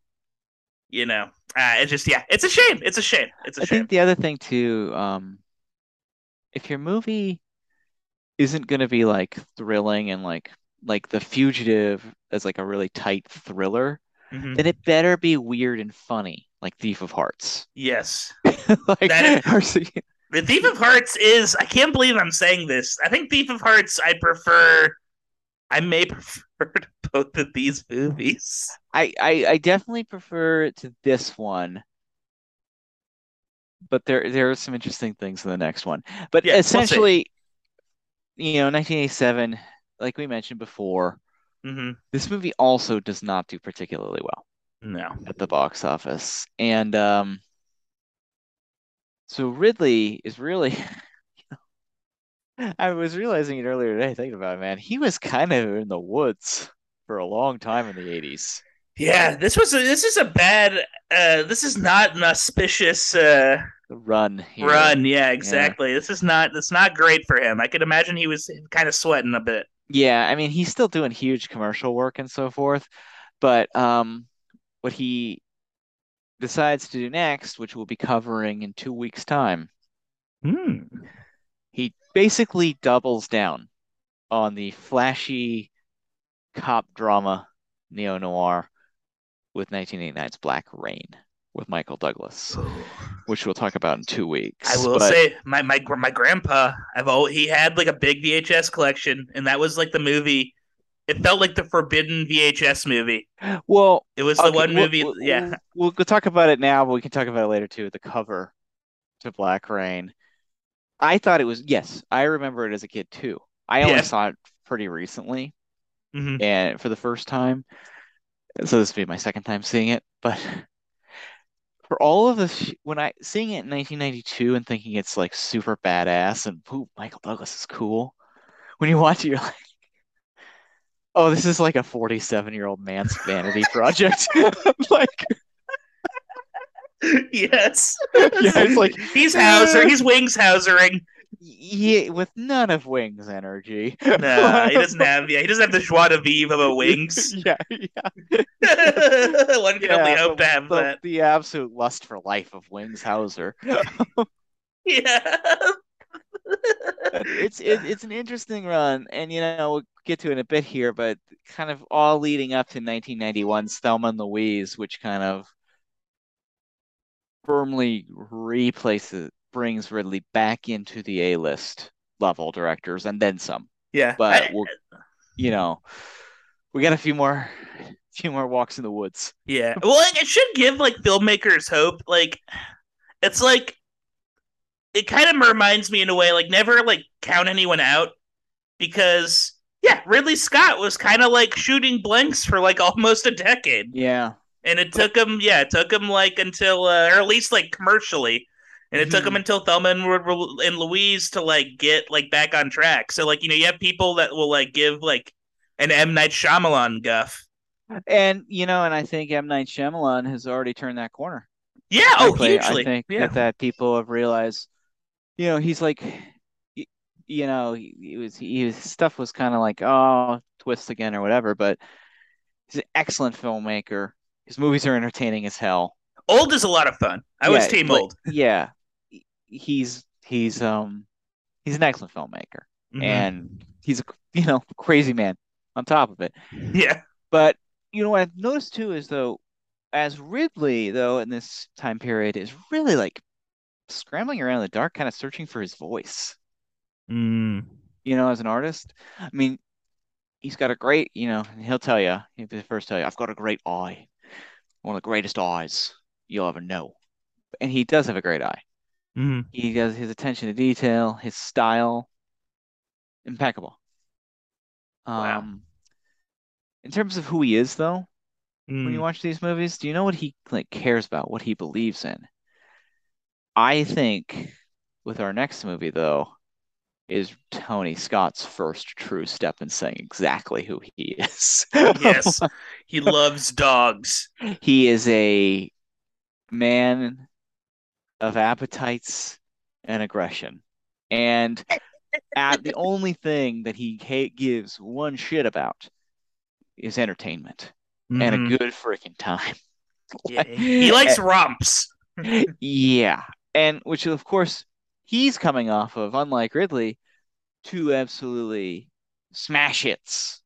B: you know, uh, it's just yeah, it's a shame. It's a shame. It's a
A: I
B: shame.
A: I think the other thing too, um, if your movie isn't going to be like thrilling and like like The Fugitive as like a really tight thriller,
B: Mhm.
A: then it better be weird and funny, like Thief of Hearts.
B: Yes.
A: Like,
B: That
A: or
B: The Thief of Hearts is I can't believe I'm saying this. I think Thief of Hearts I prefer I may prefer to both of these movies.
A: I, I I definitely prefer to this one, but there there are some interesting things in the next one. But
B: Yeah, we'll
A: essentially, you know, 1987, like we mentioned before,
B: hmm
A: this movie also does not do particularly well
B: No.
A: at the box office. And um so Ridley is really I was realizing it earlier today, thinking about it, man. He was kind of in the woods for a long time in the 80s.
B: Yeah, this was a, this is a bad uh this is not an auspicious uh
A: run here.
B: run. Yeah, exactly. This is not that's not great for him. I could imagine he was kind of sweating a bit.
A: Yeah, I mean, he's still doing huge commercial work and so forth, but um, what he decides to do next, which we'll be covering in two weeks' time,
B: Hmm.
A: he basically doubles down on the flashy cop drama neo-noir with 1989's Black Rain with Michael Douglas, which we'll talk about in two weeks.
B: I will
A: But-
B: say my my my grandpa I've always, he had like a big VHS collection and that was like the movie it felt like the forbidden VHS movie.
A: well,
B: It was the
A: Okay,
B: one movie
A: we'll,
B: yeah.
A: We'll, we'll, we'll talk about it now, but we can talk about it later too. The cover to Black Rain. I thought it was, yes, I remember it as a kid too. I only
B: Yeah.
A: saw it pretty recently
B: Mhm.
A: and for the first time. So this will be my second time seeing it. But for all of this, when I seeing it in 1992 and thinking it's like super badass and ooh, Michael Douglas is cool, when you watch it, you're like, oh, this is like a 47 year old man's vanity project. like,
B: yes.
A: yeah, it's like
B: he's Hauser, he's Wings Hausering.
A: Yeah, with none of Wings energy.
B: Nah, he doesn't have yeah, he doesn't have the joie de vivre of a Wings.
A: Yeah, yeah,
B: One can only hope
A: the,
B: to have
A: the,
B: that.
A: the absolute lust for life of Wings Hauser.
B: Yeah.
A: it's it, it's an interesting run, and you know we'll get to it in a bit here, but kind of all leading up to 1991's Thelma and Louise, which kind of firmly replaces brings Ridley back into the A-list level directors and then some.
B: Yeah.
A: But we'll, you know, we got a few more, few more walks in the woods.
B: Yeah. Well, like, it should give like filmmakers hope. Like, it's like it kind of reminds me in a way like never like count anyone out because yeah, Ridley Scott was kind of like shooting blanks for like almost a decade.
A: Yeah.
B: And it took him, yeah, it took him like until, uh, or at least like commercially, and it mm-hmm. took him until Thelma and, and Louise to like get like back on track. So like you know you have people that will like give like an M Night Shyamalan guff,
A: and you know, and I think M Night Shyamalan has already turned that corner.
B: Yeah, oh, hugely.
A: I think
B: yeah.
A: that, that people have realized, you know, he's like, you know, he, he was he his stuff was kind of like oh twist again or whatever, but he's an excellent filmmaker. His movies are entertaining as hell.
B: Old is a lot of fun. I yeah, was team
A: like,
B: old.
A: Yeah, he's he's um he's an excellent filmmaker, mm-hmm. and he's a you know crazy man on top of it.
B: Yeah,
A: but you know what I've noticed too is though, as Ridley though in this time period is really like scrambling around in the dark, kind of searching for his voice.
B: Mm.
A: You know, as an artist, I mean, he's got a great, you know, he'll tell you, he'll be the first tell you, I've got a great eye, one of the greatest eyes you'll ever know, and he does have a great eye.
B: Mm-hmm.
A: He does his attention to detail, his style, impeccable.
B: Wow.
A: Um, in terms of who he is, though,
B: mm.
A: when you watch these movies, do you know what he like cares about, what he believes in? I think with our next movie, though, is Tony Scott's first true step in saying exactly who he is.
B: yes, he loves dogs.
A: He is a man of appetites and aggression. And at the only thing that he gives one shit about is entertainment mm-hmm. and a mm-hmm. good freaking time.
B: yeah, he likes romps.
A: yeah. And which, of course, he's coming off of, unlike Ridley, two absolutely smash hits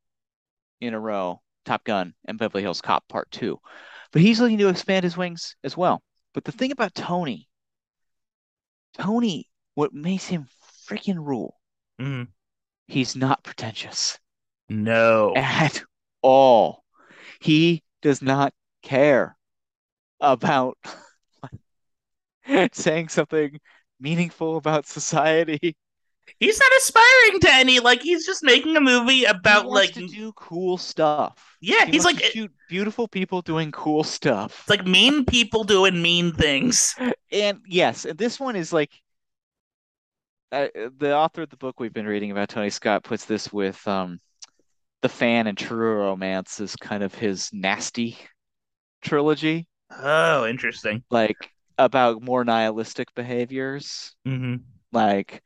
A: in a row Top Gun and Beverly Hills Cop Part 2. But he's looking to expand his wings as well. But the thing about Tony Tony, what makes him freaking rule,
B: mm-hmm.
A: he's not pretentious.
B: No.
A: At all. He does not care about saying something meaningful about society.
B: He's not aspiring to any like he's just making a movie about like
A: to do cool stuff.
B: Yeah, he he's like
A: shoot beautiful people doing cool stuff.
B: It's like mean people doing mean things.
A: And yes, and this one is like uh, the author of the book we've been reading about Tony Scott puts this with um, the fan and True Romance is kind of his nasty trilogy.
B: Oh, interesting.
A: Like about more nihilistic behaviors.
B: Mm-hmm.
A: Like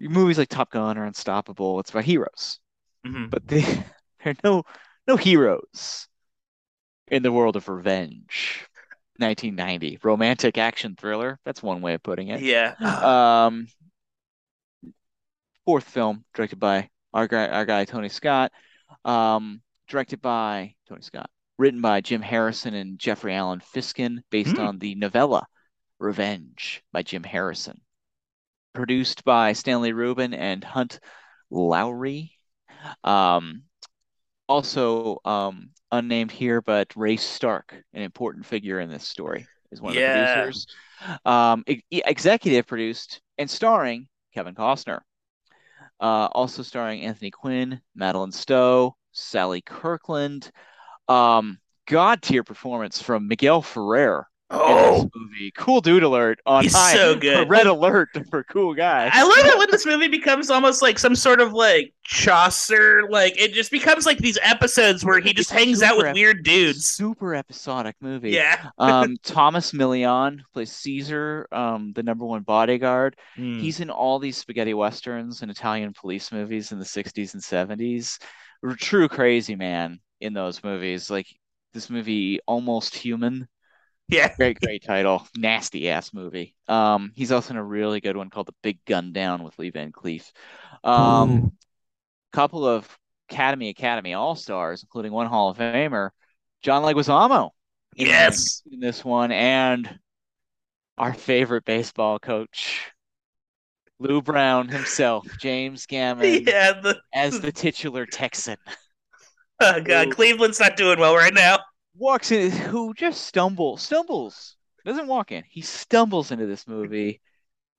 A: movies like Top Gun or Unstoppable. It's about heroes,
B: mm-hmm.
A: but they, there are no no heroes in the world of revenge. 1990 romantic action thriller. That's one way of putting it.
B: Yeah.
A: Um, fourth film directed by our guy, our guy Tony Scott. Um, directed by Tony Scott. Written by Jim Harrison and Jeffrey Alan Fiskin, based mm. on the novella Revenge by Jim Harrison. Produced by Stanley Rubin and Hunt Lowry. Um, also um, unnamed here, but Ray Stark, an important figure in this story, is one of yeah. the producers. Um, e- executive produced and starring Kevin Costner. Uh, also starring Anthony Quinn, Madeleine Stowe, Sally Kirkland. Um, God tier performance from Miguel Ferrer
B: Oh,
A: movie! Cool dude alert on
B: He's
A: high,
B: so good.
A: Red alert for cool guys.
B: I love it when this movie becomes almost like some sort of like Chaucer. Like it just becomes like these episodes where he just hangs out with ep- weird dudes.
A: Super episodic movie.
B: Yeah.
A: um, Tomas Milian plays Caesar, um, the number one bodyguard.
B: Mm.
A: He's in all these spaghetti westerns and Italian police movies in the '60s and '70s. True crazy man in those movies. Like this movie, Almost Human
B: yeah.
A: Great, great title. Nasty ass movie. Um, he's also in a really good one called The Big Gun Down with Lee Van Cleef. Um, couple of Academy Academy All Stars, including one Hall of Famer, John Leguizamo.
B: Yes.
A: In this one, and our favorite baseball coach, Lou Brown himself, James Gammon,
B: yeah, the...
A: as the titular Texan.
B: Oh god,
A: Ooh.
B: Cleveland's not doing well right now.
A: Walks in, who just stumbles, stumbles, doesn't walk in. He stumbles into this movie,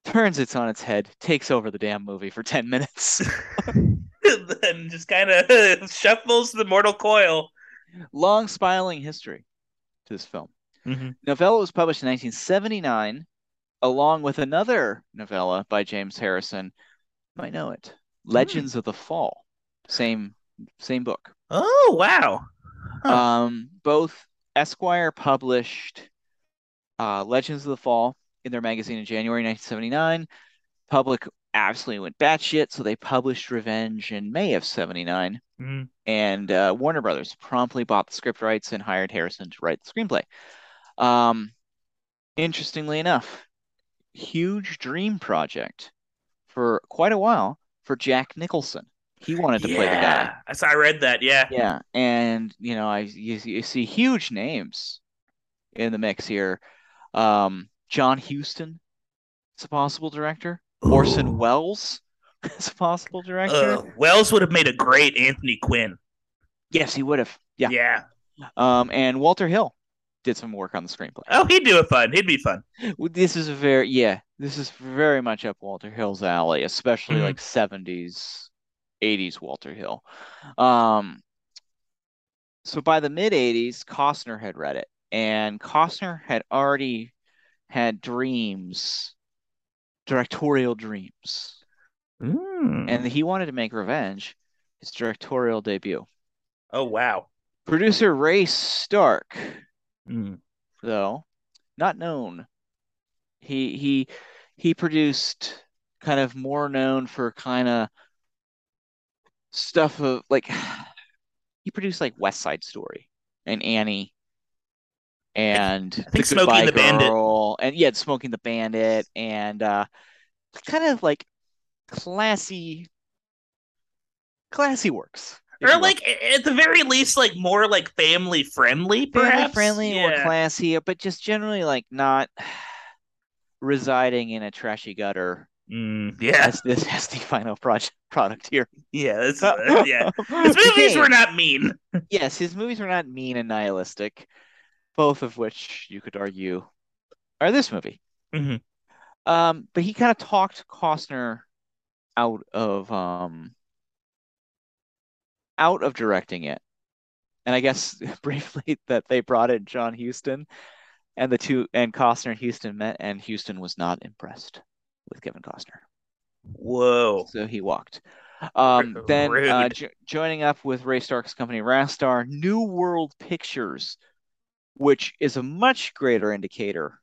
A: turns it on its head, takes over the damn movie for 10 minutes.
B: then just kind of shuffles the mortal coil.
A: Long spiraling history to this film.
B: Mm-hmm.
A: Novella was published in 1979, along with another novella by James Harrison. You might know it. Legends of the Fall. Same same book.
B: Oh wow! Huh.
A: Um, both Esquire published uh, Legends of the Fall in their magazine in January 1979. Public absolutely went batshit, so they published Revenge in May of 79.
B: Mhm.
A: And uh, Warner Brothers promptly bought the script rights and hired Harrison to write the screenplay. Um, interestingly enough, huge dream project for quite a while for Jack Nicholson. He wanted to play the guy.
B: Yeah, I saw- I read that. Yeah.
A: Yeah, and you know, I you, you see huge names in the mix here. Um, John Huston is a possible director. Orson
B: Ooh.
A: Welles is a possible director.
B: Uh, Welles would have made a great Anthony Quinn.
A: Yes, he would have. Yeah.
B: Yeah.
A: Um, and Walter Hill did some work on the screenplay.
B: Oh, he'd do it fun. He'd be fun.
A: This is a very yeah, this is very much up Walter Hill's alley, especially
B: Mhm.
A: like 70s, 80s Walter Hill. Um, so by the mid 80s, Costner had read it, and Costner had already had dreams, directorial dreams,
B: Mm.
A: and he wanted to make Revenge his directorial debut.
B: oh wow.
A: Producer Ray Stark
B: Mm.
A: though, not known. He he he produced kind of more known for kind of stuff of like he produced like West Side Story and Annie and I
B: think
A: The Goodbye
B: the Bandit.
A: And yeah, Smoking the Bandit and uh kind of like classy classy works.
B: Or
A: will.
B: like at the very least, like more like family friendly, perhaps.
A: family friendly or
B: Yeah.
A: classy, but just generally like not residing in a trashy gutter
B: Mm, yeah,
A: as this as the final project product here.
B: yeah, that's, uh, yeah. His movies were not mean.
A: yes, his movies were not mean and nihilistic, both of which you could argue are this movie.
B: Mhm.
A: Um, but he kind of talked Costner out of um out of directing it. And I guess briefly that they brought in John Huston and the two and Costner and Huston met and Huston was not impressed with Kevin Costner.
B: Whoa.
A: So he walked. Um, then uh, jo- joining up with Ray Stark's company Rastar, New World Pictures, which is a much greater indicator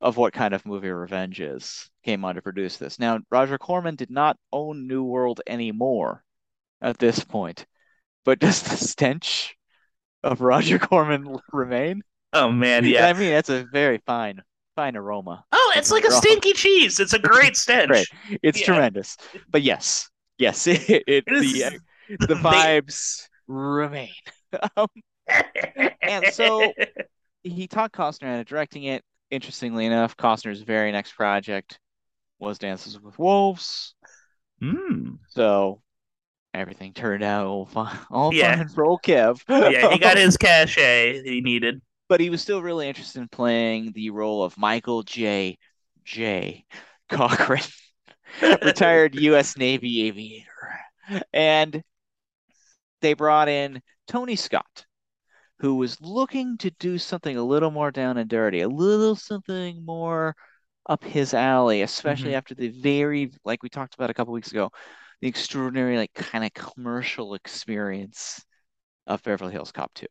A: of what kind of movie Revenge is, came on to produce this. Now, Roger Corman did not own New World anymore at this point, but does the stench of Roger Corman remain?
B: Oh man, yeah.
A: I mean, that's a very fine, fine aroma.
B: Oh, it's like a
A: Wrong.
B: stinky cheese. It's a great stench.
A: Great. It's
B: Yeah.
A: tremendous. But yes, yes, it, it,
B: It
A: the the vibes remain. Um, And so- he taught Costner how to directing it. Interestingly enough, Costner's very next project was Dances with Wolves.
B: Mm.
A: So everything turned out all fine, all
B: Yeah.
A: fine for old Kev.
B: yeah, he got his cachet he needed.
A: But he was still really interested in playing the role of Michael J. J. Cochran, retired U.S. Navy aviator. And they brought in Tony Scott, who was looking to do something a little more down and dirty, a little something more up his alley, especially
B: Mhm.
A: after the very, like we talked about a couple weeks ago, the extraordinary, like kind of commercial experience of Beverly Hills Cop 2.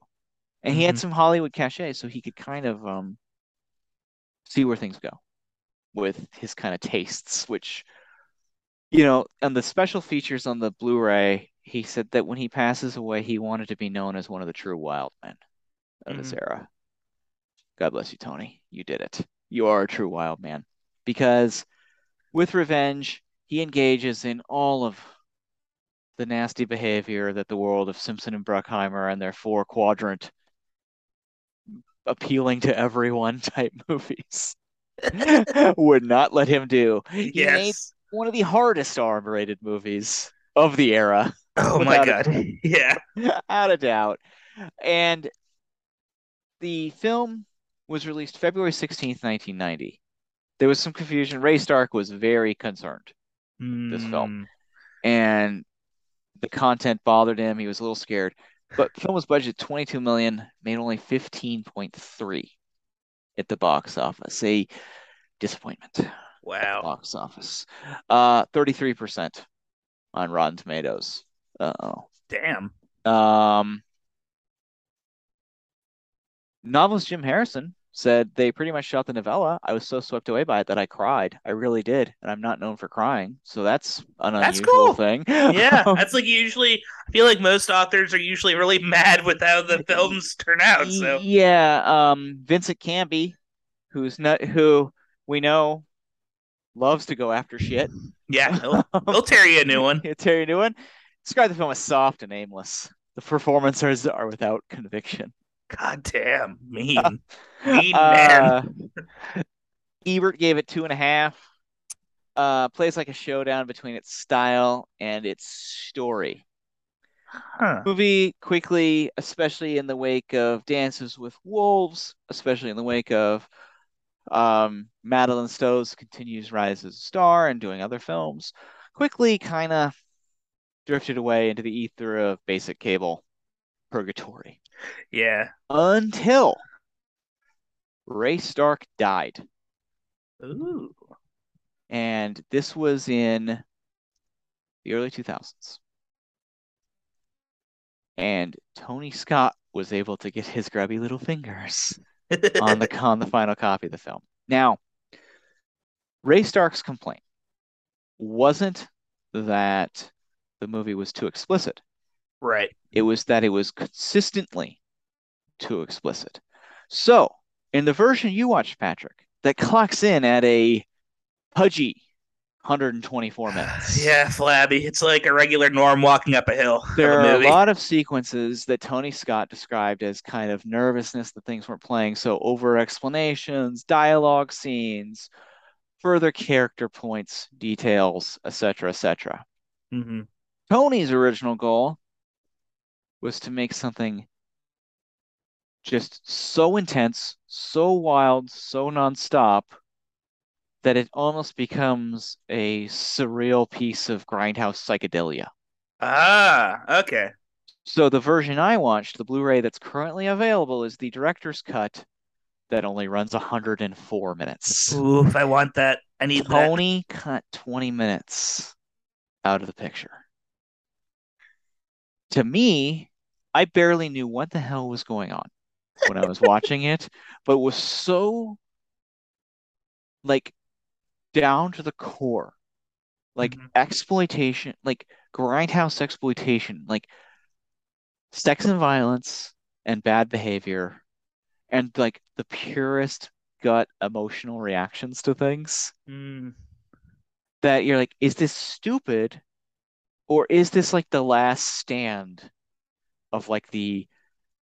A: And he had
B: Mhm.
A: some Hollywood cachet, so he could kind of um see where things go with his kind of tastes, which you know, and the special features on the Blu-ray, he said that when he passes away, he wanted to be known as one of the true wild men of his era. God bless you, Tony. You did it. You are a true wild man. Because with Revenge, he engages in all of the nasty behavior that the world of Simpson and Bruckheimer and their four quadrant appealing to everyone type movies would not let him do. He made
B: Yes.
A: one of the hardest R-rated movies of the era.
B: Oh my god. Yeah.
A: out of doubt. And the film was released February 16th, 1990. There was some confusion. Ray Stark was very concerned, This film.
B: Mm,
A: and the content bothered him. He was a little scared. But film was budgeted 22 million, made only 15.3 at the box office. A disappointment
B: Wow.
A: box office. Uh, 33% on Rotten Tomatoes. Uh-oh.
B: Damn.
A: Um, novelist Jim Harrison said they pretty much shot the novella. I was so swept away by it that I cried. I really did, and I'm not known for crying, so that's an
B: That's
A: unusual
B: cool.
A: thing.
B: Yeah, that's like usually. I feel like most authors are usually really mad with how the films turn out. So
A: yeah. Um, Vincent Canby, who's not who we know loves to go after shit.
B: yeah, they'll, they'll tear you a new one.
A: He'll tell you a new one. Describe the film as soft and aimless. The performances are without conviction.
B: God damn, mean, mean man.
A: Uh, Ebert gave it two and a half. Uh, plays like a showdown between its style and its story.
B: Huh.
A: Movie quickly, especially in the wake of Dances with Wolves, especially in the wake of um, Madeleine Stowe's continues rise as a star and doing other films, quickly kind of drifted away into the ether of basic cable purgatory
B: Yeah.
A: until Ray Stark died.
B: Ooh.
A: And this was in the early 2000s. And Tony Scott was able to get his grubby little fingers on the on the final copy of the film. Now, Ray Stark's complaint wasn't that the movie was too explicit.
B: Right.
A: It was that it was consistently too explicit. So, in the version you watched, Patrick, that clocks in at a pudgy 124 minutes.
B: Yeah, flabby. It's like a regular norm walking up a hill.
A: There
B: a
A: are a lot of sequences that Tony Scott described as kind of nervousness that things weren't playing. So, over explanations, dialogue scenes, further character points, details, etc., etc.
B: hmm
A: Tony's original goal was to make something just so intense, so wild, so nonstop that it almost becomes a surreal piece of grindhouse psychedelia.
B: Ah, okay.
A: So the version I watched, the Blu-ray that's currently available, is the director's cut that only runs 104 minutes.
B: Oof, I want that. I need that.
A: Tony cut 20 minutes out of the picture. To me, I barely knew what the hell was going on when I was watching it, but was so like down to the core. Like
B: Mhm.
A: exploitation, like grindhouse exploitation, like sex and violence and bad behavior and like the purest gut emotional reactions to things
B: Mm.
A: that you're like, is this stupid? Or is this like the last stand of like the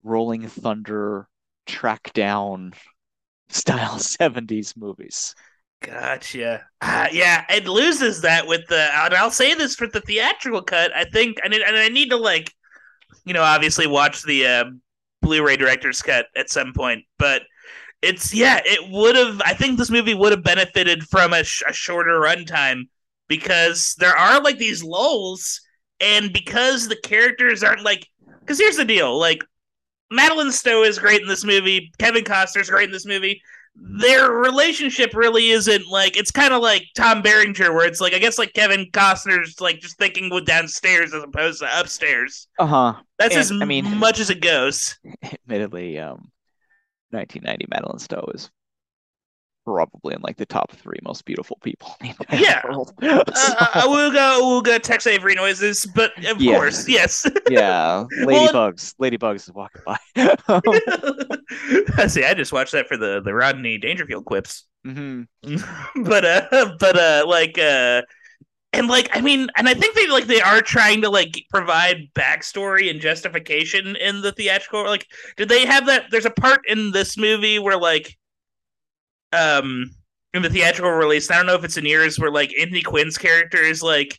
A: Rolling Thunder track down style 70s movies?
B: Gotcha. Ah, yeah, it loses that with the. And I'll say this for the theatrical cut. I think, and, it, and I need to like, you know, obviously watch the uh, Blu-ray director's cut at some point. But it's yeah, it would have. I think this movie would have benefited from a, sh- a shorter runtime because there are like these lulls, and because the characters aren't like. Because here's the deal, like Madeleine Stowe is great in this movie. Kevin Costner's great in this movie their relationship really isn't like it's kind of like Tom Berenger, where it's like I guess like Kevin Costner's like just thinking with downstairs as opposed to upstairs.
A: Uh-huh.
B: That's
A: And,
B: as
A: I mean-
B: much as it goes.
A: Admittedly, um 1990 Madeleine Stowe is probably in like the top three most beautiful people
B: Yeah.
A: world.
B: Uh,
A: So,
B: I will go. We'll go Tex Avery noises, but of
A: Yeah.
B: course, yes.
A: yeah,
B: Well,
A: Ladybugs. Ladybugs is walking by.
B: I see. I just watched that for the the Rodney Dangerfield quips.
A: Mhm.
B: but uh but uh like uh and like i mean and i think they like they are trying to like provide backstory and justification in the theatrical like did they have that there's a part in this movie where like um in the theatrical release i don't know if it's in years where like anthony quinn's character is like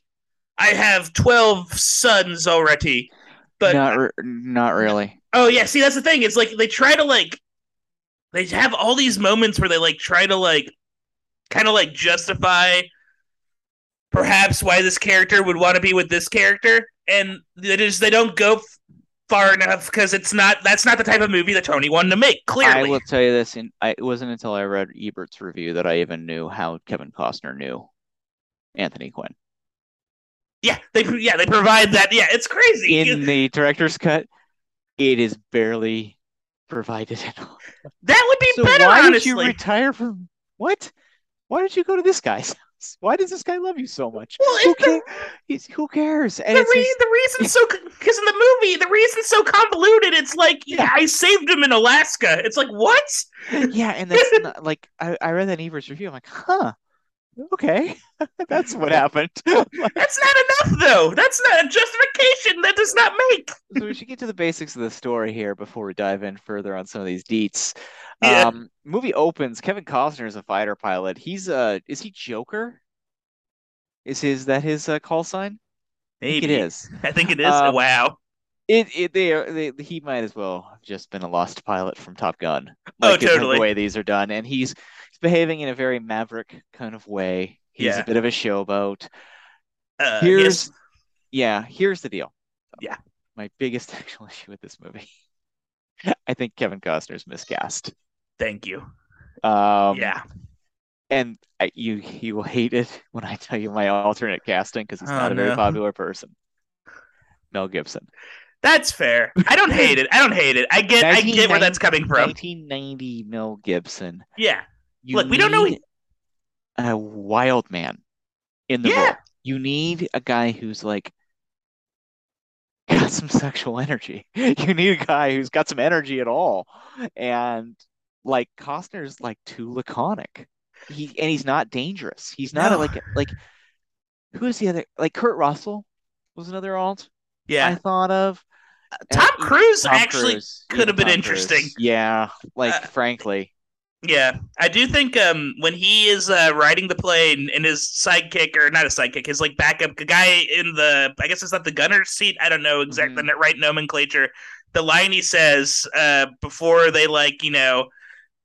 B: I have twelve sons already. But
A: not re- not really.
B: oh yeah, see that's the thing. It's like they try to like they have all these moments where they like try to like kind of like justify perhaps why this character would want to be with this character and they just they don't go far enough because it's not that's not the type of movie that Tony wanted to make clearly
A: I will tell you this, and I, it wasn't until I read Ebert's review that I even knew how Kevin Costner knew Anthony Quinn.
B: yeah they yeah they provide that yeah it's crazy
A: In the director's cut, it is barely provided at all.
B: that would be
A: So
B: better
A: why
B: honestly
A: did you retire from what? Why did you go to this guy's? Why does this guy love you so much?
B: well
A: Who,
B: the,
A: ca- he's, who cares? And
B: the, re-
A: just-
B: the reason so because in the movie the reason's so convoluted it's like yeah I saved him in Alaska it's like what
A: yeah, and that's not, like I, I read that Ebert's review. I'm like, huh, okay, that's what happened.
B: That's not enough, though. That's not a justification. That does not make.
A: so we should get to the basics of the story here before we dive in further on some of these deets.
B: Yeah.
A: Um, movie opens. Kevin Costner is a fighter pilot. He's uh, is he Joker? Is his that his uh, call sign? I think
B: Maybe
A: it is.
B: I think it is.
A: Um,
B: wow.
A: It it they, are- they he might as well have just been a lost pilot from Top Gun.
B: Oh,
A: Like, in
B: totally.
A: The way these are done, and he's behaving in a very maverick kind of way. He's
B: Yeah.
A: a bit of a showboat.
B: Uh,
A: Here's
B: yes.
A: yeah, here's the deal.
B: Yeah.
A: My biggest actual issue with this movie. I think Kevin Costner's miscast.
B: Thank you.
A: Um,
B: yeah.
A: and I, you you will hate it when I tell you my alternate casting because he's
B: Oh,
A: not a very popular person. Mel Gibson.
B: That's fair. I don't hate it. I don't hate it. I get. I get where that's coming from.
A: 1990 Mel Gibson.
B: Yeah.
A: You
B: Look, we don't know-
A: a wild man in the
B: Yeah.
A: role. You need a guy who's like got some sexual energy. You need a guy who's got some energy at all. And like Costner's like too laconic. He and he's not dangerous. He's not a, like like who is the other like Kurt Russell was another alt
B: Yeah, I
A: thought of.
B: Tom Cruise
A: Tom
B: actually.
A: Cruise.
B: could have been
A: Tom
B: interesting.
A: Cruise. Yeah, like
B: Uh,
A: frankly.
B: Yeah, I do think um when he is uh, riding the plane and his sidekick or not a sidekick, his like backup guy in the I guess it's not the gunner's seat. I don't know exactly the right nomenclature. The line he says uh before they like you know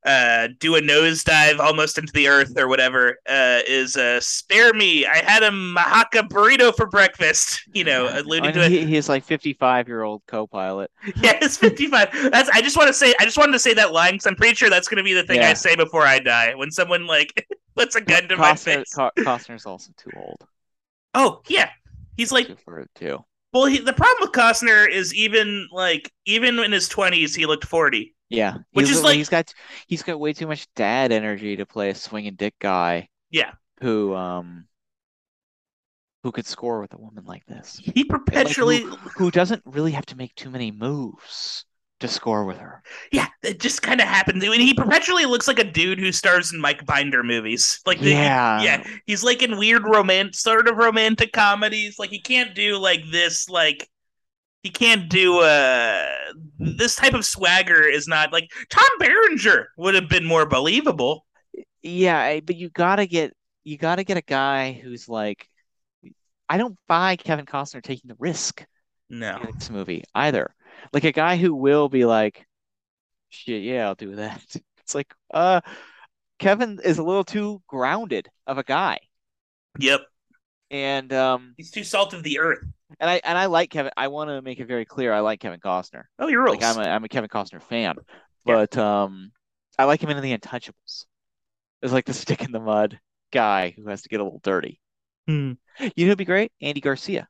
B: uh do a nosedive almost into the earth or whatever uh is uh spare me I had a Mahaka burrito for breakfast you know alluding
A: And
B: to it
A: he's like 55 year old co-pilot.
B: yeah, it's 55. That's I just want to say I just wanted to say that line because I'm pretty sure that's going to be the thing I say before I die when someone like puts a gun to my face.
A: Co- Costner's also too old
B: Oh yeah, he's like
A: too for it too.
B: well. He, the problem with Costner is even like even in his 20s he looked 40.
A: Yeah,
B: Which
A: he's,
B: is like-
A: he's got he's got way too much dad energy to play a swinging dick guy
B: Yeah,
A: who um who could score with a woman like this,
B: he perpetually
A: who, who doesn't really have to make too many moves to score with her.
B: yeah it just kind of happened. And he perpetually looks like a dude who stars in Mike Binder movies. Like the,
A: Yeah.
B: yeah, he's like in weird romance sort of romantic comedies. Like he can't do like this like he can't do uh this type of swagger is not like Tom Berenger would have been more believable.
A: Yeah, but you gotta get you gotta get a guy who's like I don't buy Kevin Costner taking the risk
B: No.
A: in this movie either. Like a guy who will be like, shit, yeah, I'll do that. It's like, uh, Kevin is a little too grounded of a guy.
B: Yep.
A: And um
B: He's too salt of the earth.
A: And I and I like Kevin. I want to make it very clear I like Kevin Costner.
B: Oh, you're
A: Like I'm a I'm a Kevin Costner fan.
B: Yeah.
A: But um I like him in The Untouchables. It's like the stick in the mud guy who has to get a little dirty.
B: Hmm.
A: You know who'd be great? Andy Garcia.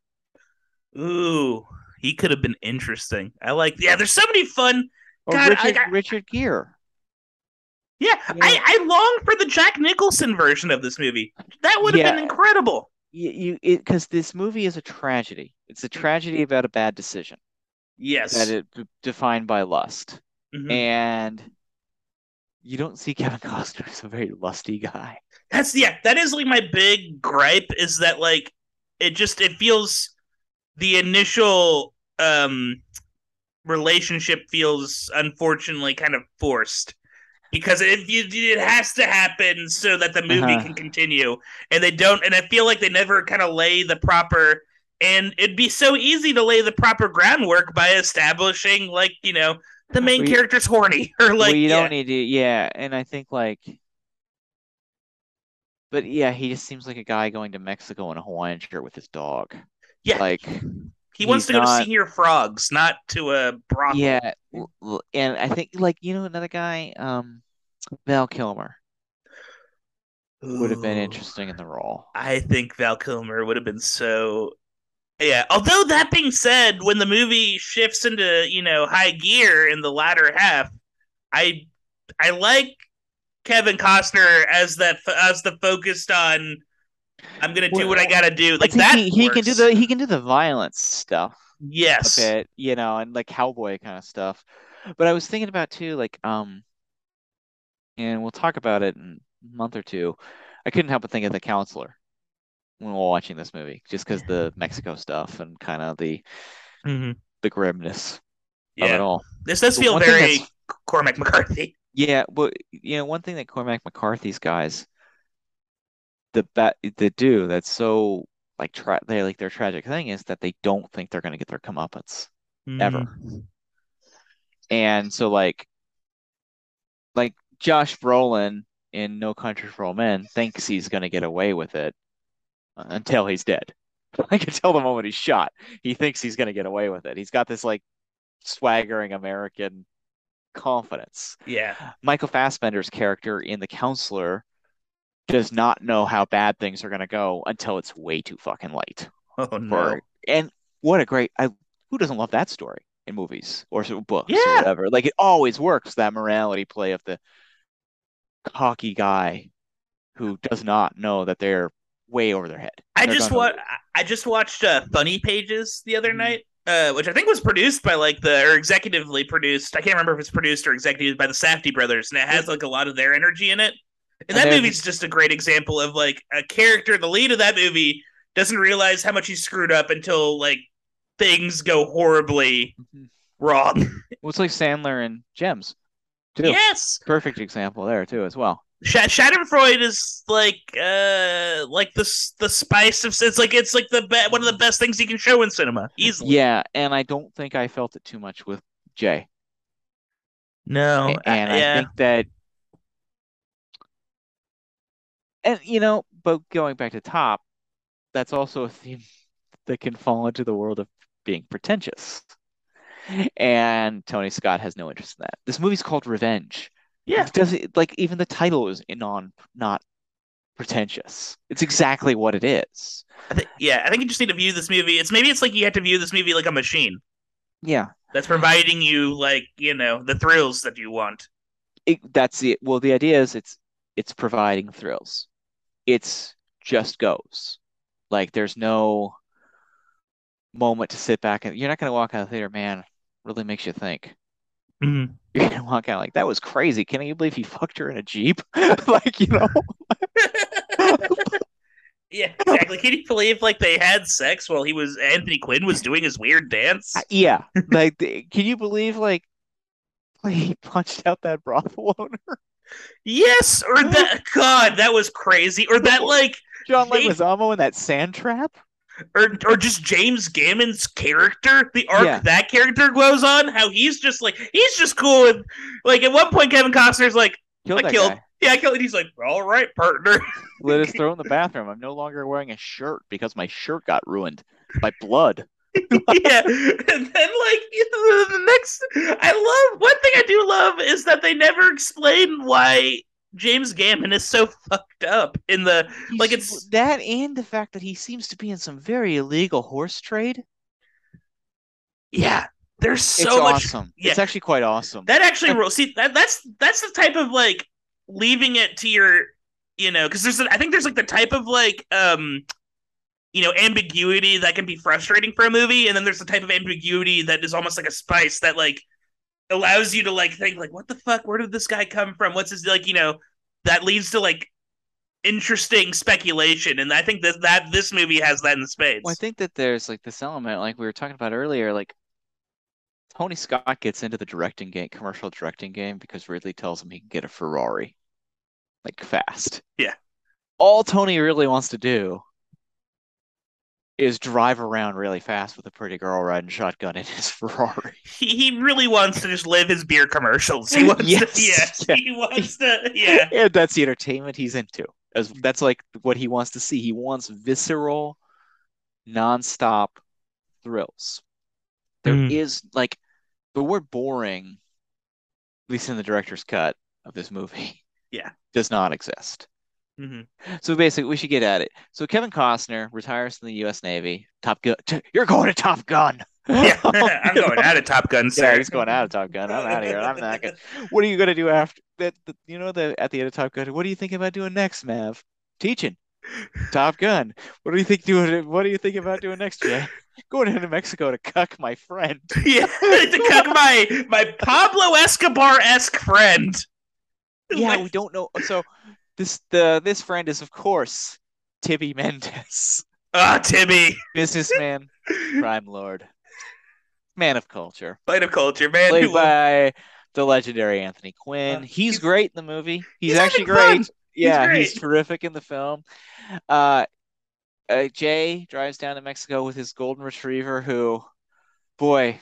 B: Ooh, he could have been interesting. I like. Yeah, there's so many fun.
A: Or
B: God, I
A: Richard
B: got-
A: Richard Gere.
B: Yeah,
A: Yeah.
B: I I long for the Jack Nicholson version of this movie. That would have
A: Yeah.
B: been incredible.
A: You, you because this movie is a tragedy. It's a tragedy about a bad decision
B: Yes.
A: that it defined by lust,
B: Mhm.
A: and you don't see Kevin Costner as a very lusty guy.
B: That's yeah, that is like my big gripe is that like it just it feels the initial um relationship feels unfortunately kind of forced. because it it, it has to happen so that the movie
A: Uh-huh.
B: can continue, and they don't. And I feel like they never kind of lay the proper. And it'd be so easy to lay the proper groundwork by establishing, like you know, the main
A: you-
B: character's horny, or like
A: you
B: yeah.
A: don't need to, yeah. And I think like, but yeah, he just seems like a guy going to Mexico in a Hawaiian shirt with his dog.
B: yeah,
A: Like,
B: he wants to go to Señor Frogs, not to a brothel.
A: yeah, and I think like you know another guy, um, Val Kilmer would have been interesting in the role.
B: I think Val Kilmer would have been so. Yeah. Although that being said, when the movie shifts into you know high gear in the latter half, I I like Kevin Costner as that as the focused on. I'm gonna do
A: Well,
B: what I gotta do. Like that.
A: he, he can do the he can do the violence stuff
B: Yes, a
A: bit, you know, and like cowboy kind of stuff. But I was thinking about too, like, um, and we'll talk about it in a month or two. I couldn't help but think of the counselor when we we're watching this movie, just because the Mexico stuff and kind of the
B: Mhm.
A: the grimness of it all.
B: This does
A: But
B: feel very Cormac McCarthy.
A: Yeah, well, you know, one thing that Cormac McCarthy's guys, the bat, the do that's so like tra they like their tragic thing is that they don't think they're gonna get their comeuppance. Ever.
B: Mhm.
A: And so like like Josh Brolin in No Country for Old Men thinks he's gonna get away with it until he's dead. I can tell the moment he's shot, he thinks he's gonna get away with it. He's got this like swaggering American confidence.
B: Yeah.
A: Michael Fassbender's character in The Counselor does not know how bad things are gonna go until it's way too fucking late.
B: Oh no.
A: For and what a great I who doesn't love that story in movies or books or
B: Yeah.
A: whatever. Like it always works that morality play of the cocky guy who does not know that they're way over their head.
B: I
A: They're
B: just wa- I just watched uh, Funny Pages the other
A: Mhm.
B: night, uh, which I think was produced by like the or executively produced. I can't remember if it's produced or executive by the Safdie brothers, and it has like a lot of their energy in it. And,
A: And
B: that movie's just a great example of like a character. The lead of that movie doesn't realize how much he screwed up until like things go horribly
A: Mhm.
B: wrong.
A: Well, it's like Sandler and Gems too.
B: yes,
A: Perfect example there too as well.
B: Sh- Schadenfreude is like uh like the the spice of it's like it's like the be- one of the best things you can show in cinema easily.
A: Yeah, and I don't think I felt it too much with Jay.
B: No,
A: and
B: yeah.
A: I think that, and you know, but going back to top, that's also a theme that can fall into the world of being pretentious. And Tony Scott has no interest in that. This movie's called Revenge.
B: Yeah.
A: Doesn't like even the title is non not pretentious. It's exactly what it is.
B: I think yeah, I think you just need to view this movie. It's maybe it's like you have to view this movie like a machine
A: Yeah,
B: that's providing you like you know the thrills that you want.
A: it, that's it. Well, the idea is it's it's providing thrills. It's just goes. Like there's no moment to sit back and you're not gonna walk out of the theater, man. Really makes you think.
B: Mm-hmm.
A: You're gonna walk out like that was crazy. Can you believe he fucked her in a jeep? like you know,
B: Yeah, exactly. Can you believe like they had sex while he was Anthony Quinn was doing his weird dance?
A: yeah. Like, can you believe like he punched out that brothel owner?
B: Yes, or that God, that was crazy. Or that like
A: John Leguizamo in that sand trap?
B: Or or just James Gammon's character, the arc
A: Yeah.
B: that character goes on, how he's just like he's just cool with like at one point Kevin Costner's like,
A: Killed
B: I killed
A: guy.
B: yeah, I killed and he's like, All right, partner.
A: Lit his throat in the bathroom. I'm no longer wearing a shirt because my shirt got ruined by blood.
B: yeah. And then like the next I love one thing I do love is that they never explain why James Gammon is so fucked up in the Like, it's-
A: that and the fact that he seems to be in some very illegal horse trade.
B: yeah. There's
A: It's
B: so much
A: awesome.
B: yeah.
A: It's actually quite awesome.
B: That actually ro- see that that's that's the type of like leaving it to your you know because there's a, I think there's like the type of like um you know ambiguity that can be frustrating for a movie and then there's the type of ambiguity that is almost like a spice that like allows you to like think like what the fuck where did this guy come from what's his like you know that leads to like interesting speculation and I think that that this movie has that in spades
A: Well, I think that there's like this element, like we were talking about earlier, like Tony Scott gets into the directing game, commercial directing game, because Ridley tells him he can get a Ferrari, like fast.
B: Yeah.
A: All Tony really wants to do is drive around really fast with a pretty girl riding shotgun in his Ferrari.
B: He, he really wants to just live his beer commercials. He wants
A: Yes.
B: to, yes,
A: Yeah.
B: he wants to, yeah.
A: and that's the entertainment he's into. As that's like what he wants to see. He wants visceral, nonstop thrills. There is
B: Mm.
A: like the word boring, at least in the director's cut of this movie,
B: Yeah.
A: does not exist.
B: Hmm
A: So basically, we should get at it. So Kevin Costner retires from the U.S. Navy. Top Gun. You're going to Top Gun.
B: Yeah, I'm going out of Top Gun, sir.
A: Yeah, he's going out of Top Gun. I'm out of here. I'm not gonna. What are you gonna do after that? You know the at the end of Top Gun. What do you think about doing next, Mav? Teaching. Top Gun. What do you think doing? What do you think about doing next, Jay? Going into Mexico to cuck my friend.
B: Yeah, to cuck my my Pablo Escobar esque friend.
A: Yeah,
B: Like,
A: we don't know. So this the this friend is of course Tibby Mendez,
B: ah, Tibby,
A: businessman, crime lord, man of culture.
B: man of culture, man.
A: played by the legendary Anthony Quinn.
B: Uh,
A: he's,
B: he's-
A: great in the movie. He's,
B: he's
A: actually great.
B: fun.
A: Yeah, he's,
B: great.
A: terrific in the film. Uh, uh, Jay drives down to Mexico with his golden retriever, who, boy,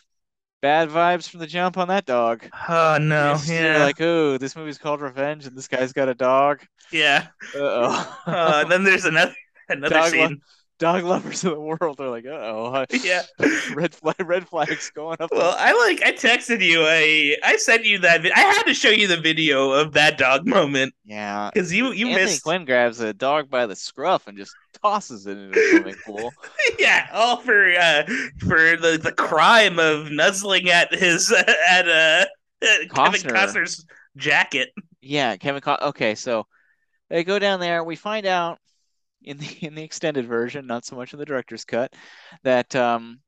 A: bad vibes from the jump on that dog.
B: Oh no, yeah,
A: like, oh, this movie's called Revenge, and this guy's got a dog.
B: yeah.
A: Uh-oh.
B: Uh, and then there's another another
A: Dog lo-
B: scene.
A: dog lovers of the world are like, uh-oh.
B: Yeah.
A: red flag, red flags going up.
B: Well, I like I texted you. I I sent you that. I had to show you the video of that dog moment
A: yeah.
B: because you you
A: Anthony
B: missed.
A: Quinn grabs a dog by the scruff and just tosses it into a swimming pool.
B: yeah, all for uh for the the crime of nuzzling at his at uh Kevin Costner's jacket.
A: Yeah, Kevin. Co- okay, so they go down there. We find out in the in the extended version, not so much in the director's cut, that um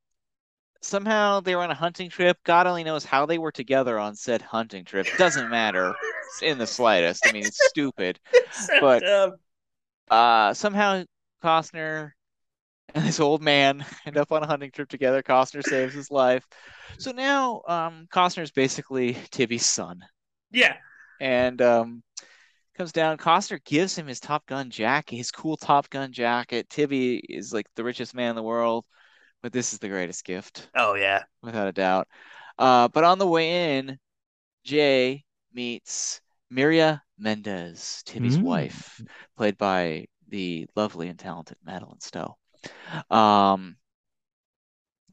A: somehow they were on a hunting trip. God only knows how they were together on said hunting trip. Doesn't matter in the slightest. I mean, it's stupid.
B: So
A: But-
B: dumb.
A: Uh, somehow Costner and this old man end up on a hunting trip together. Costner saves his life. So now um Costner's basically Tibby's son.
B: yeah,
A: and um, comes down. Costner gives him his Top Gun jacket, his cool Top Gun jacket. Tibby is like the richest man in the world, but this is the greatest gift,
B: oh yeah,
A: without a doubt. Uh, but on the way in, Jay meets Miryea Mendez, Tibby's
B: Mm.
A: wife, played by the lovely and talented Madeleine Stowe. Um,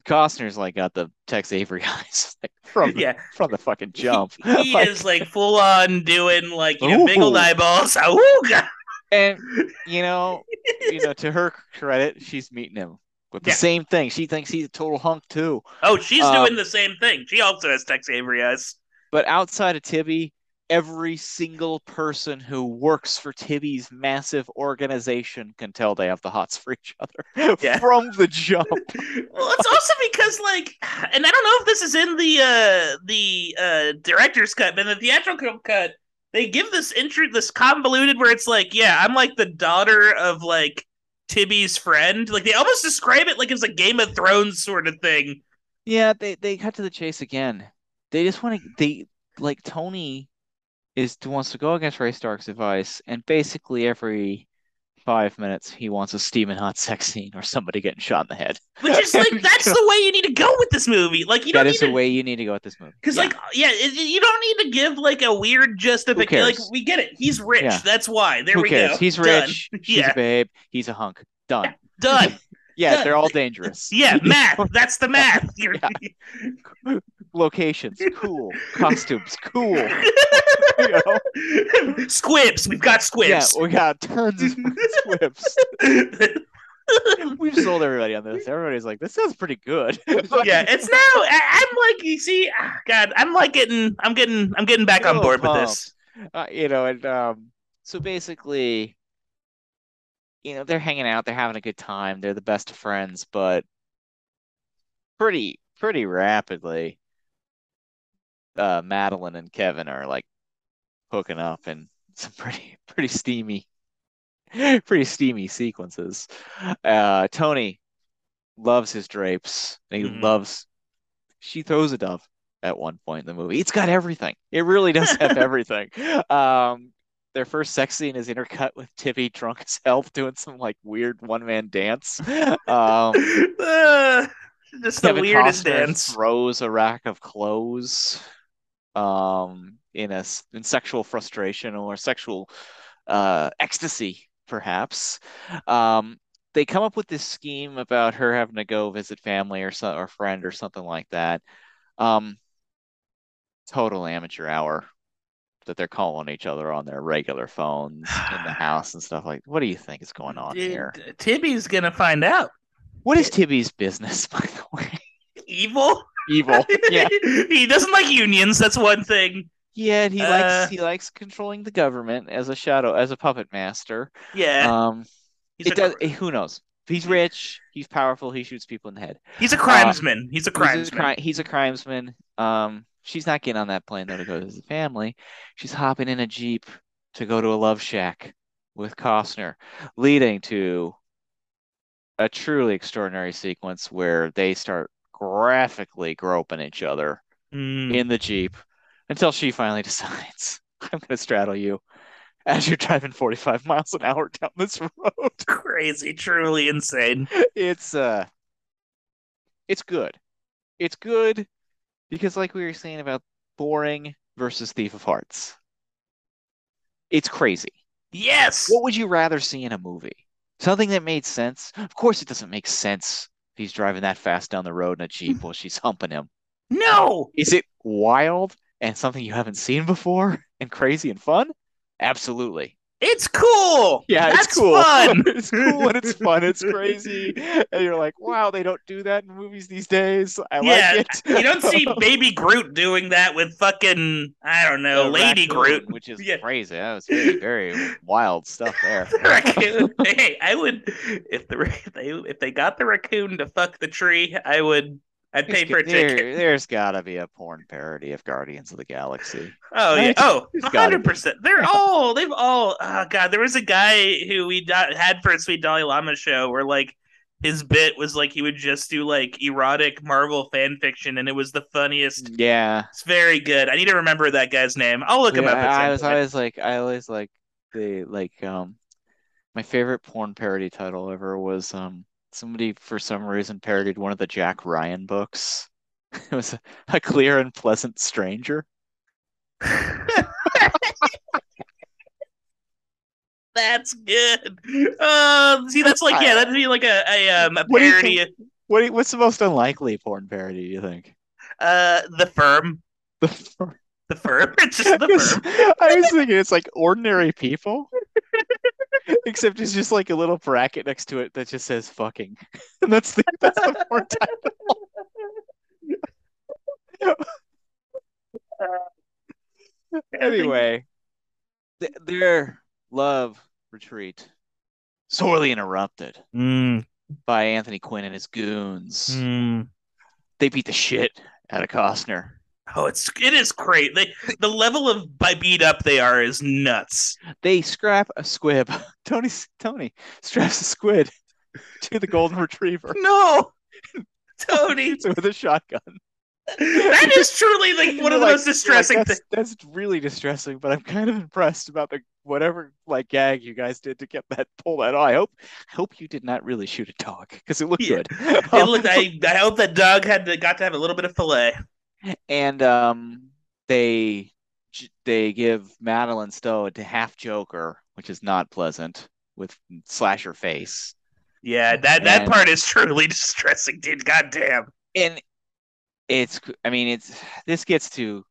A: Costner's like got the Tex Avery eyes like, from the,
B: yeah.
A: from the fucking jump.
B: He
A: Like-
B: is like full on doing like you know big old eyeballs. Awooga.
A: And you know, you know, to her credit, she's meeting him with the
B: Yeah.
A: same thing. She thinks he's a total hunk too.
B: Oh, she's
A: Um,
B: doing the same thing. She also has Tex Avery eyes.
A: But outside of Tibby, every single person who works for Tibby's massive organization can tell they have the hots for each other
B: Yeah.
A: from the jump.
B: well, it's also because like, and I don't know if this is in the uh the uh director's cut, but in the theatrical cut, they give this intro, this convoluted where it's like, yeah, I'm like the daughter of like Tibby's friend. Like they almost describe it like it's a Game of Thrones sort of thing.
A: Yeah, they they cut to the chase again. They just want to they like Tony is wants to go against Ray Stark's advice, and basically every five minutes he wants a steaming hot sex scene or somebody getting shot in the head.
B: Which is like that's the way you need to go with this movie. Like you don't
A: That
B: need
A: the
B: to
A: way you need to go with this movie.
B: Because
A: Yeah.
B: like yeah, it, you don't need to give like a weird justification. Like we get it, he's rich.
A: Yeah.
B: That's why. There
A: Who
B: we
A: cares?
B: go.
A: He's
B: Done.
A: rich. She's
B: Yeah.
A: a babe. He's a hunk. Done.
B: Done.
A: Yeah,
B: Done.
A: they're all dangerous.
B: Yeah, math. That's the math.
A: Locations, cool. Costumes, cool. You know?
B: squibs. We've got squibs.
A: Yeah, we got tons of squibs. We've sold everybody on this. Everybody's like, this sounds pretty good.
B: yeah, it's now. I, I'm like, you see, ah, God, I'm like getting, I'm getting, I'm getting back on board
A: little
B: with this.
A: uh, you know, and um, so basically, you know, they're hanging out, they're having a good time, they're the best of friends, but pretty, pretty rapidly, uh, Madeleine and Kevin are like hooking up in some pretty, pretty steamy, pretty steamy sequences. Uh, Tony loves his drapes, and he
B: Mhm.
A: loves. She throws a dove. at one point in the movie. It's got everything. It really does have everything. Um, their first sex scene is intercut with Tippy drunk as hell doing some like weird one man dance. Um,
B: Uh, just the weirdest
A: Costner
B: dance.
A: throws a rack of clothes um, in a in sexual frustration or sexual uh, ecstasy, perhaps. Um, they come up with this scheme about her having to go visit family or so, or friend or something like that. Um, total amateur hour that they're calling each other on their regular phones in the house and stuff like. What do you think is going on
B: Dude,
A: here?
B: Tibby's gonna find out.
A: What is Tibby's business, by the way?
B: Evil.
A: Evil. Yeah.
B: he doesn't like unions. That's one thing.
A: Yeah, and he
B: Uh,
A: likes he likes controlling the government as a shadow as a puppet master.
B: Yeah.
A: Um,
B: he's,
A: it does. eh, Who knows? He's rich. He's powerful. He shoots people in the head.
B: he's a crimesman. he's a
A: He's a,
B: crimesman.
A: cri- he's a crimesman. Um, she's not getting on that plane though to go visit family. She's hopping in a jeep to go to a love shack with Costner, leading to a truly extraordinary sequence where they start graphically groping each other
B: Mm.
A: in the Jeep until she finally decides, I'm going to straddle you as you're driving 45 miles an hour down this road.
B: Crazy, truly insane.
A: It's uh it's good. It's good because like we were saying about boring versus Thief of Hearts. It's crazy.
B: Yes.
A: What would you rather see in a movie? Something that made sense? Of course it doesn't make sense if he's driving that fast down the road in a Jeep while she's humping him.
B: No.
A: Is it wild and something you haven't seen before and crazy and fun? Absolutely.
B: It's cool.
A: Yeah,
B: That's
A: it's cool.
B: fun.
A: it's cool and it's fun. It's crazy. And you're like, wow, they don't do that in movies these days. I
B: Yeah,
A: like it.
B: You don't see Baby Groot doing that with fucking I don't know,
A: The
B: Lady
A: raccoon,
B: Groot.
A: which is
B: Yeah.
A: crazy. That was very, very wild stuff there.
B: The raccoon. hey, I would if the if they if they got the raccoon to fuck the tree, I would. I'd pay for a
A: there,
B: ticket.
A: There's gotta be a porn parody of Guardians of the Galaxy.
B: Oh yeah. Oh,
A: There's
B: hundred percent. They're all. They've all. Oh god. There was a guy who we had for a Sweet Dalai Lama show where like his bit was like he would just do like erotic Marvel fan fiction, and it was the funniest.
A: Yeah.
B: It's very good. I need to remember that guy's name. I'll look him up. Some
A: I was always like, I always like the like um, my favorite porn parody title ever was um somebody for some reason parodied one of the Jack Ryan books. It was a, a clear and pleasant stranger.
B: That's good. Uh, see, that's like yeah, that'd be like a, a um a
A: What
B: parody.
A: think- What you- what's the most unlikely porn parody do you think?
B: Uh, the firm, the firm. The firm. It's just the firm.
A: I was thinking it's like ordinary people, except it's just like a little bracket next to it that just says "fucking," and that's the that's the porn title. Anyway, th- their love retreat sorely interrupted
B: Mm,
A: by Anthony Quinn and his goons.
B: mm.
A: They beat the shit out of Costner.
B: Oh, it's it is great. They the level of by beat up they are is nuts.
A: They scrap a squib. Tony Tony straps a squid to the golden retriever
B: No, Tony,
A: with a shotgun.
B: that is truly like one of the
A: like-
B: most
A: you're like,
B: distressing
A: that's,
B: things.
A: that's really distressing, but I'm kind of impressed about the whatever like gag you guys did to get that pull that off. I hope I hope you did not really shoot a dog because it looked
B: Yeah.
A: good.
B: It looked. I, I hope that dog had to, got to have a little bit of fillet.
A: And um they they give Madeleine Stowe a half Joker, which is not pleasant with slasher face.
B: Yeah, that that
A: And-
B: part is truly distressing, dude. Goddamn.
A: And it's I mean it's this gets to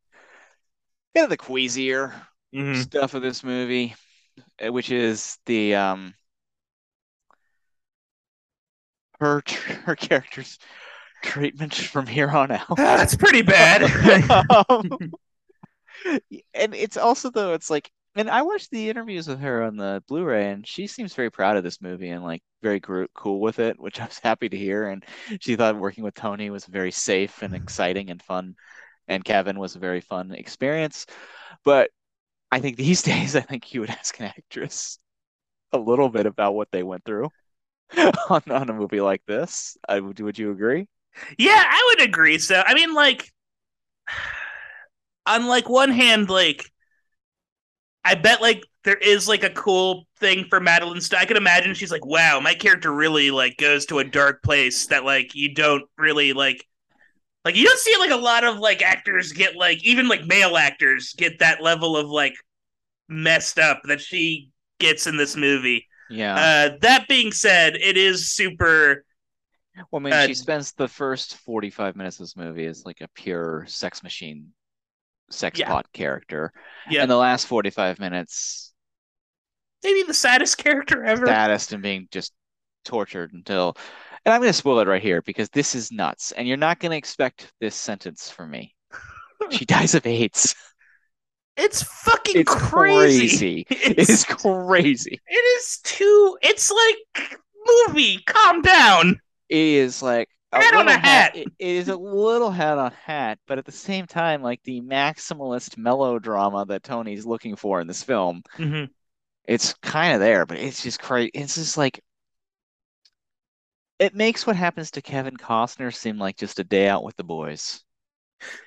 A: kind of the queasier
B: Mhm.
A: stuff of this movie, uh, which is the um her her character's treatment from here on out.
B: Ah, That's pretty bad.
A: Um, and it's also though it's like and I watched the interviews with her on the Blu-ray and she seems very proud of this movie and like very gro- cool with it, which I was happy to hear. And she thought working with Tony was very safe and exciting and fun, and Kevin was a very fun experience. But I think these days, I think you would ask an actress a little bit about what they went through on, on a movie like this. I would, would you agree?
B: Yeah, I would agree. So, I mean, like, on like one hand, like I bet like there is like a cool thing for Madeleine. St- I can imagine she's like, wow, my character really like goes to a dark place that like you don't really like. Like you don't see like a lot of like actors get like even like male actors get that level of like messed up that she gets in this movie.
A: Yeah.
B: Uh, that being said, it is super.
A: Well, I mean,
B: uh,
A: she spends the first 45 minutes of this movie as like a pure sex machine, sex
B: Yeah.
A: pot character.
B: Yeah,
A: And the last 45 minutes,
B: maybe the saddest character ever.
A: saddest and being just tortured until. And I'm going to spoil it right here because this is nuts. And you're not going to expect this sentence from me. She dies of AIDS.
B: It's fucking
A: It's
B: crazy.
A: crazy. It
B: It's,
A: crazy.
B: it is too. It's like movie. Calm down.
A: It is like a
B: Hat on a
A: little
B: hat.
A: It, is a little hat on hat, but at the same time, like the maximalist melodrama that Tony's looking for in this film,
B: Mm-hmm.
A: it's kind of there, but it's just crazy. It's just like it makes what happens to Kevin Costner seem like just a day out with the boys.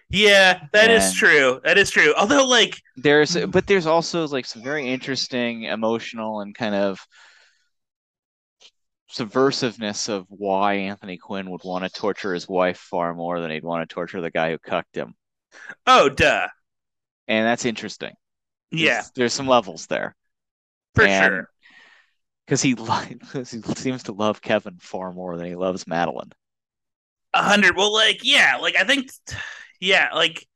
B: Yeah, that is
A: And-
B: true. That is true. Although, like,
A: There's, but there's also like some very interesting emotional and kind of subversiveness of why Anthony Quinn would want to torture his wife far more than he'd want to torture the guy who cucked him.
B: oh, duh.
A: And that's interesting.
B: Yeah,
A: There's, there's some levels there.
B: for
A: And-
B: sure.
A: Because he, 'cause he seems to love Kevin far more than he loves Madeleine.
B: A hundred. Well, like, yeah, like I think, yeah, like,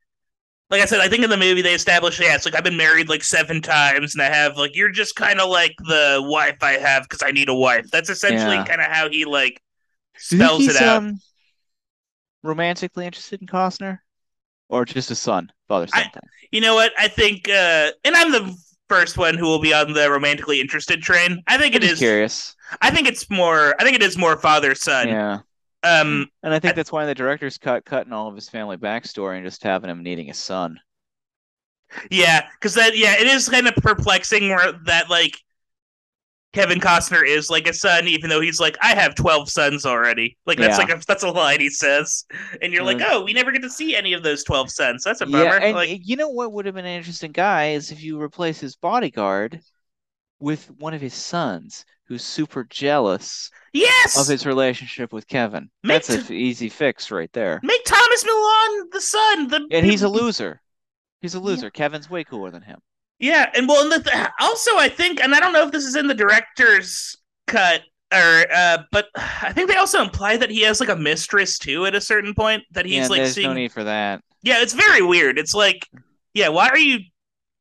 B: like I said, I think in the movie they established, yeah, it's like I've been married like seven times, and I have like you're just kind of like the wife I have because I need a wife. That's essentially
A: Yeah.
B: kind of how he like
A: Do you think
B: spells it out.
A: um, romantically interested in Costner? Or just a son, father son
B: I-? You know what? I think, uh and I'm the first one who will be on the romantically interested train. I think it is.
A: I'm
B: it is.
A: curious.
B: I think it's more. I think it is more father son.
A: Yeah.
B: Um.
A: And I think
B: I-
A: that's why the director's cut cutting all of his family backstory and just having him needing a son.
B: Yeah, because that. Yeah, it is kind of perplexing where that like Kevin Costner is like a son, even though he's like, I have twelve sons already. Like that's
A: Yeah.
B: like a, that's a line he says, and you're like,
A: Mm.
B: oh, we never get to see any of those twelve sons. That's a
A: Yeah,
B: bummer.
A: and
B: like,
A: you know what would have been an interesting guy is if you replace his bodyguard with one of his sons who's super jealous
B: yes,
A: of his relationship with Kevin.
B: Make
A: That's an easy fix right there.
B: make Tomas Milian the son. The
A: And he's a loser. He's a loser. Kevin's way cooler than him.
B: Yeah, and well, and the th- also I think, and I don't know if this is in the director's cut or, uh, but I think they also imply that he has like a mistress too at a certain point that he's
A: yeah,
B: like
A: there's
B: seeing.
A: no need for that.
B: Yeah, it's very weird. It's like, yeah, why are you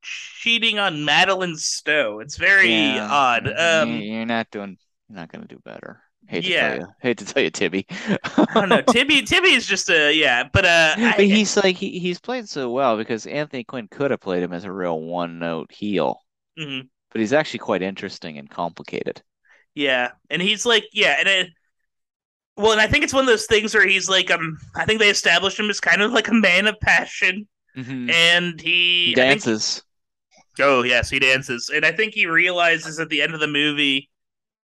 B: cheating on Madeleine Stowe? It's very
A: Yeah,
B: odd. Um,
A: you're not doing. You're not going to do better. Hate
B: Yeah.
A: to tell you. Hate to tell you, Tibby.
B: I don't know. Tibby, Tibby is just a yeah, but uh, I-
A: But he's like he, he's played so well because Anthony Quinn could have played him as a real one-note heel,
B: mhm.
A: but he's actually quite interesting and complicated.
B: Yeah, and he's like, yeah, and it, well, and I think it's one of those things where he's like, um, I think they established him as kind of like a man of passion,
A: Mhm.
B: and he, I
A: dances.
B: Oh yes, he dances, and I think he realizes at the end of the movie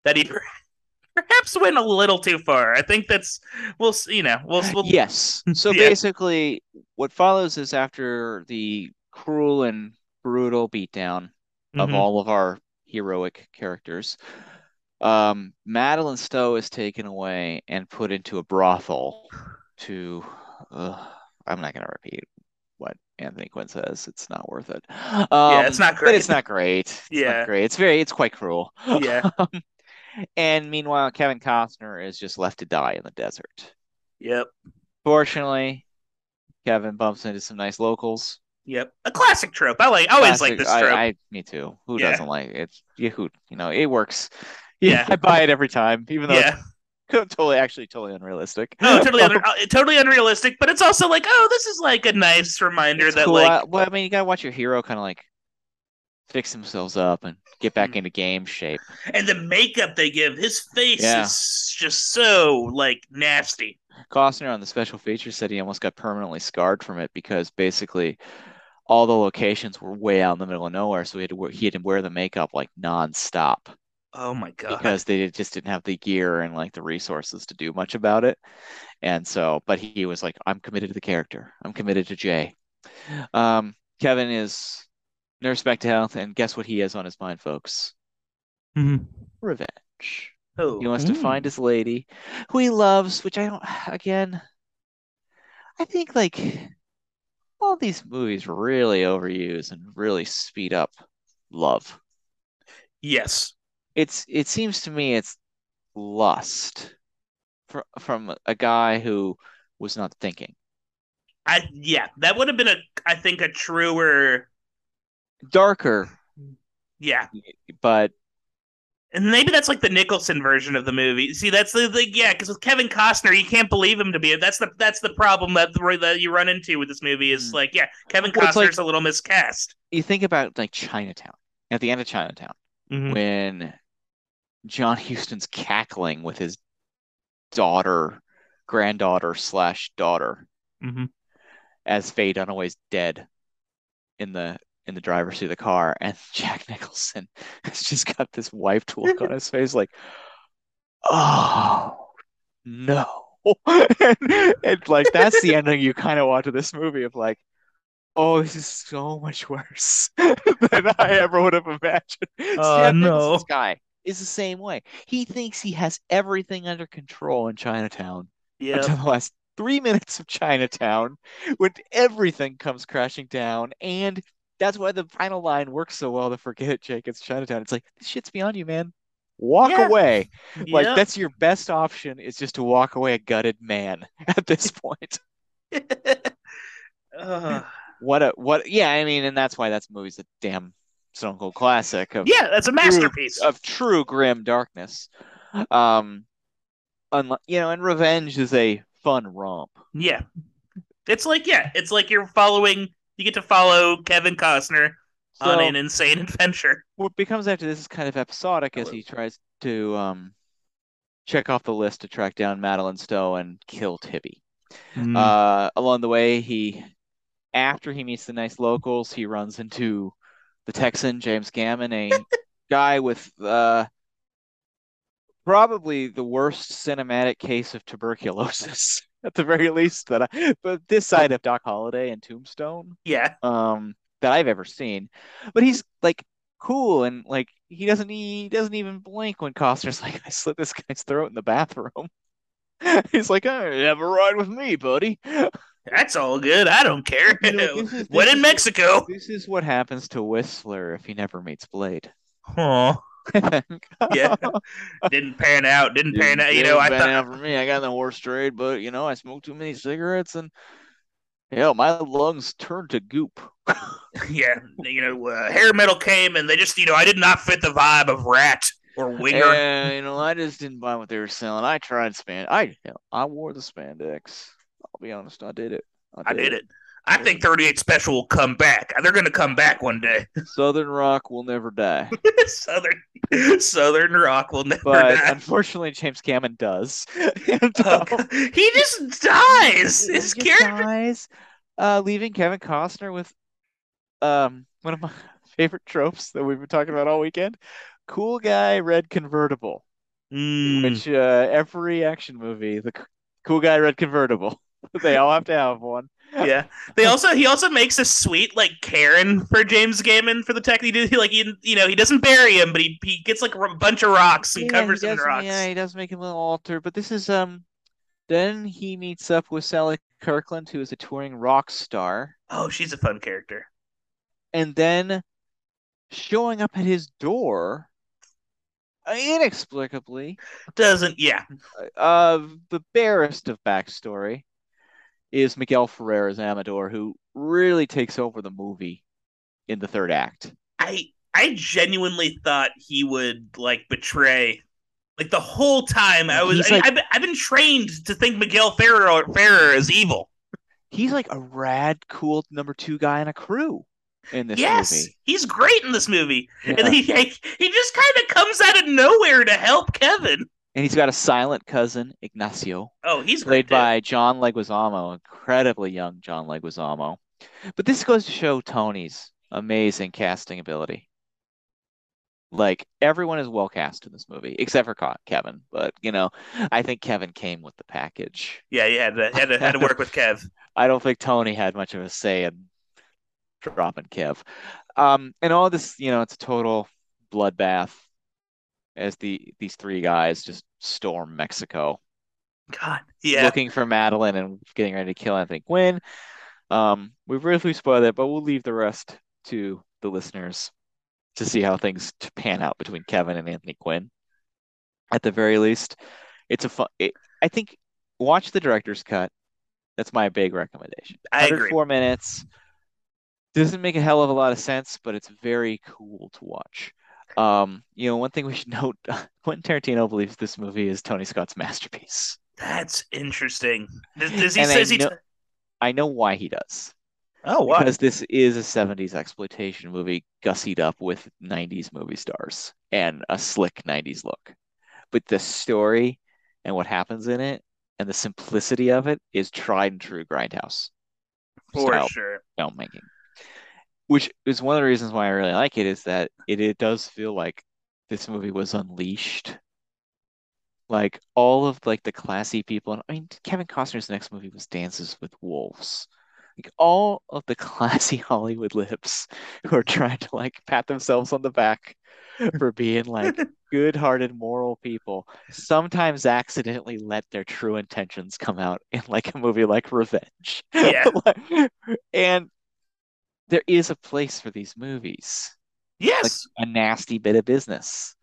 B: that he perhaps went a little too far. I think that's we'll, you know, we'll, we'll
A: Yes. So
B: Yeah.
A: basically, what follows is after the cruel and brutal beatdown of
B: Mhm.
A: all of our heroic characters, um, Madeleine Stowe is taken away and put into a brothel to. Uh, I'm not going to repeat Anthony Quinn says. It's not worth it. Um,
B: it's not great.
A: But it's not great. It's
B: Yeah.
A: not great. It's very. It's quite cruel.
B: Yeah.
A: and meanwhile, Kevin Costner is just left to die in the desert.
B: Yep,
A: Fortunately, Kevin bumps into some nice locals.
B: yep, a classic trope. I like, I always like
A: Classic-
B: this
A: I-
B: trope.
A: I, me too. Who
B: Yeah.
A: doesn't like it? You who you know it works.
B: Yeah.
A: I buy it every time, even though
B: yeah,
A: it's totally actually totally unrealistic.
B: oh, totally, un- uh, totally unrealistic, but it's also like, oh, this is like a nice reminder
A: It's
B: that
A: cool.
B: like
A: I- well, I mean, you gotta watch your hero kind of like fix themselves up and get back
B: Mhm.
A: into game shape.
B: and the makeup they give his face
A: Yeah.
B: is just so like nasty
A: Costner on the special feature said he almost got permanently scarred from it because basically all the locations were way out in the middle of nowhere, so he had to wear, he had to wear the makeup like nonstop.
B: Oh my god.
A: because they just didn't have the gear and like the resources to do much about it. And so, but he was like, I'm committed to the character. I'm committed to Jay. Um, Kevin is nurse back to health, and guess what he has on his mind, folks?
B: Mhm.
A: Revenge.
B: Oh.
A: He wants to
C: Mm.
A: find his lady, who he loves, which I don't, again, I think like all these movies really overuse and really speed up love.
B: Yes.
A: It's, it seems to me it's lust fr from a guy who was not thinking.
B: I yeah, that would have been a I think a truer
A: Darker,
B: yeah.
A: but
B: And maybe that's like the Nicholson version of the movie. See, that's the, the yeah, because with Kevin Costner, you can't believe him to be. That's the that's the problem that that you run into with this movie is
A: Mm.
B: like, yeah, Kevin
A: Well,
B: Costner's
A: like-
B: a little miscast.
A: you think about like Chinatown. At the end of Chinatown,
B: Mhm.
A: when John Huston's cackling with his daughter, granddaughter slash daughter,
B: Mhm.
A: as Faye Dunaway's dead in the in the driver's seat of the car, and Jack Nicholson has just got this wiped look on his face, like, oh no. And, and like that's the ending you kind of want to this movie of like, oh, this is so much worse than I ever would have imagined.
B: Oh,
A: Jack
B: no.
A: Nicholson's guy is the same way. He thinks he has everything under control in Chinatown
B: Yeah.
A: until the last three minutes of Chinatown, when everything comes crashing down. And that's why the final line works so well to forget it, Jake, it's Chinatown. It's like, this shit's beyond you, man. Walk
B: Yeah.
A: away. Like, that's your best option is just to walk away a gutted man at this point.
B: Ugh.
A: What a, what, yeah, I mean, and that's why that's movie's a damn Stone Cold classic of
B: yeah, that's a masterpiece.
A: of true grim darkness. Um, unlike, you know, and Revenge is a fun romp.
B: Yeah. It's like yeah, it's like you're following you get to follow Kevin Costner on an insane adventure.
A: what becomes after this is kind of episodic as he tries to um check off the list to track down Madeleine Stowe and kill Tibby.
B: Mm.
A: Uh, along the way, he after he meets the nice locals, he runs into the Texan James Gammon, a guy with uh probably the worst cinematic case of tuberculosis at the very least that I but this side of Doc Holliday and Tombstone
B: yeah.
A: um that I've ever seen. But he's like cool and like he doesn't he doesn't even blink when Costner's like I slit this guy's throat in the bathroom. He's like, "Hey, have a ride with me, buddy."
B: That's all good. I don't care.
A: You know, is-
B: when in
A: is-
B: Mexico.
A: This is what happens to Whistler if he never meets Blade.
B: Aw. Yeah. Didn't pan out. Didn't pan out. You know, I thought
A: out for me. I got in the horse trade, but you know, I smoked too many cigarettes and yeah, my lungs turned to goop.
B: yeah, you know, uh, hair metal came and they just, you know, I did not fit the vibe of Ratt or Winger.
A: And you know, I just didn't buy what they were selling. I tried span. I I wore the spandex. I'll be honest, I did it.
B: I did it. I think 38 Special will come back. They're going to come back one day.
A: Southern rock will never die.
B: Southern Southern Rock will never
A: But
B: die.
A: unfortunately, James Cameron does. And,
B: Oh, he just dies.
A: he
B: His
A: just
B: character.
A: dies, uh, leaving Kevin Costner with um one of my favorite tropes that we've been talking about all weekend. Cool guy, red convertible.
B: Mm,
A: Which uh, every action movie, the cool guy, red convertible, they all have to have one.
B: yeah. They also he also makes a sweet like Karen for James Gammon for the tech. He did he like he, you know he doesn't bury him, but he he gets like a bunch of rocks and
A: Yeah,
B: covers him in rocks.
A: Yeah, he does make a little altar, but this is um. Then he meets up with Sally Kirkland, who is a touring rock star,
B: Oh, she's a fun character.
A: and then showing up at his door, uh, inexplicably,
B: Doesn't yeah.
A: uh, the barest of backstory is Miguel Ferrer as Amador, who really takes over the movie in the third act.
B: I I genuinely thought he would like betray. Like the whole time, I was. I,
A: like-
B: I've, been- I've been trained to think Miguel Ferrer Ferrer is evil.
A: He's like a rad, cool number two guy in a crew in this
B: yes,
A: movie.
B: he's great in this movie,
A: Yeah.
B: and he he just kind of comes out of nowhere to help Kevin.
A: And he's got a silent cousin, Ignacio,
B: Oh, he's
A: played by John Leguizamo, incredibly young John Leguizamo. But this goes to show Tony's amazing casting ability. Like everyone is well cast in this movie, except for Kevin. But you know, I think Kevin came with the package.
B: Yeah, you had to had to, had to work with Kev.
A: I don't think Tony had much of a say in dropping Kev. Um, and all this, you know, it's a total bloodbath as the these three guys just storm Mexico,
B: God, yeah.
A: looking for Madeleine and getting ready to kill Anthony Quinn. Um, we've really spoiled it, but we'll leave the rest to the listeners to see how things pan out between Kevin and Anthony Quinn. At the very least, it's a fun. It, I think watch the director's cut. That's my big recommendation.
B: I agree.
A: 104 minutes. Doesn't make a hell of a lot of sense, but it's very cool to watch. Um, you know, one thing we should note: Quentin Tarantino believes this movie is Tony Scott's masterpiece.
B: That's interesting. Does, does he
A: And I
B: says he?
A: know- I know why he does.
B: oh, wow.
A: because this is a 70s exploitation movie gussied up with 90s movie stars and a slick 90s look. But the story and what happens in it and the simplicity of it is tried and true Grindhouse
B: For sure.
A: filmmaking. Which is one of the reasons why I really like it is that it, it does feel like this movie was unleashed. Like all of like the classy people, and I mean Kevin Costner's next movie was Dances with Wolves. Like all of the classy Hollywood lips who are trying to like pat themselves on the back for being like good-hearted moral people sometimes accidentally let their true intentions come out in like a movie like Revenge.
B: Yeah.
A: and there is a place for these movies, like
B: Yes.
A: a nasty bit of business,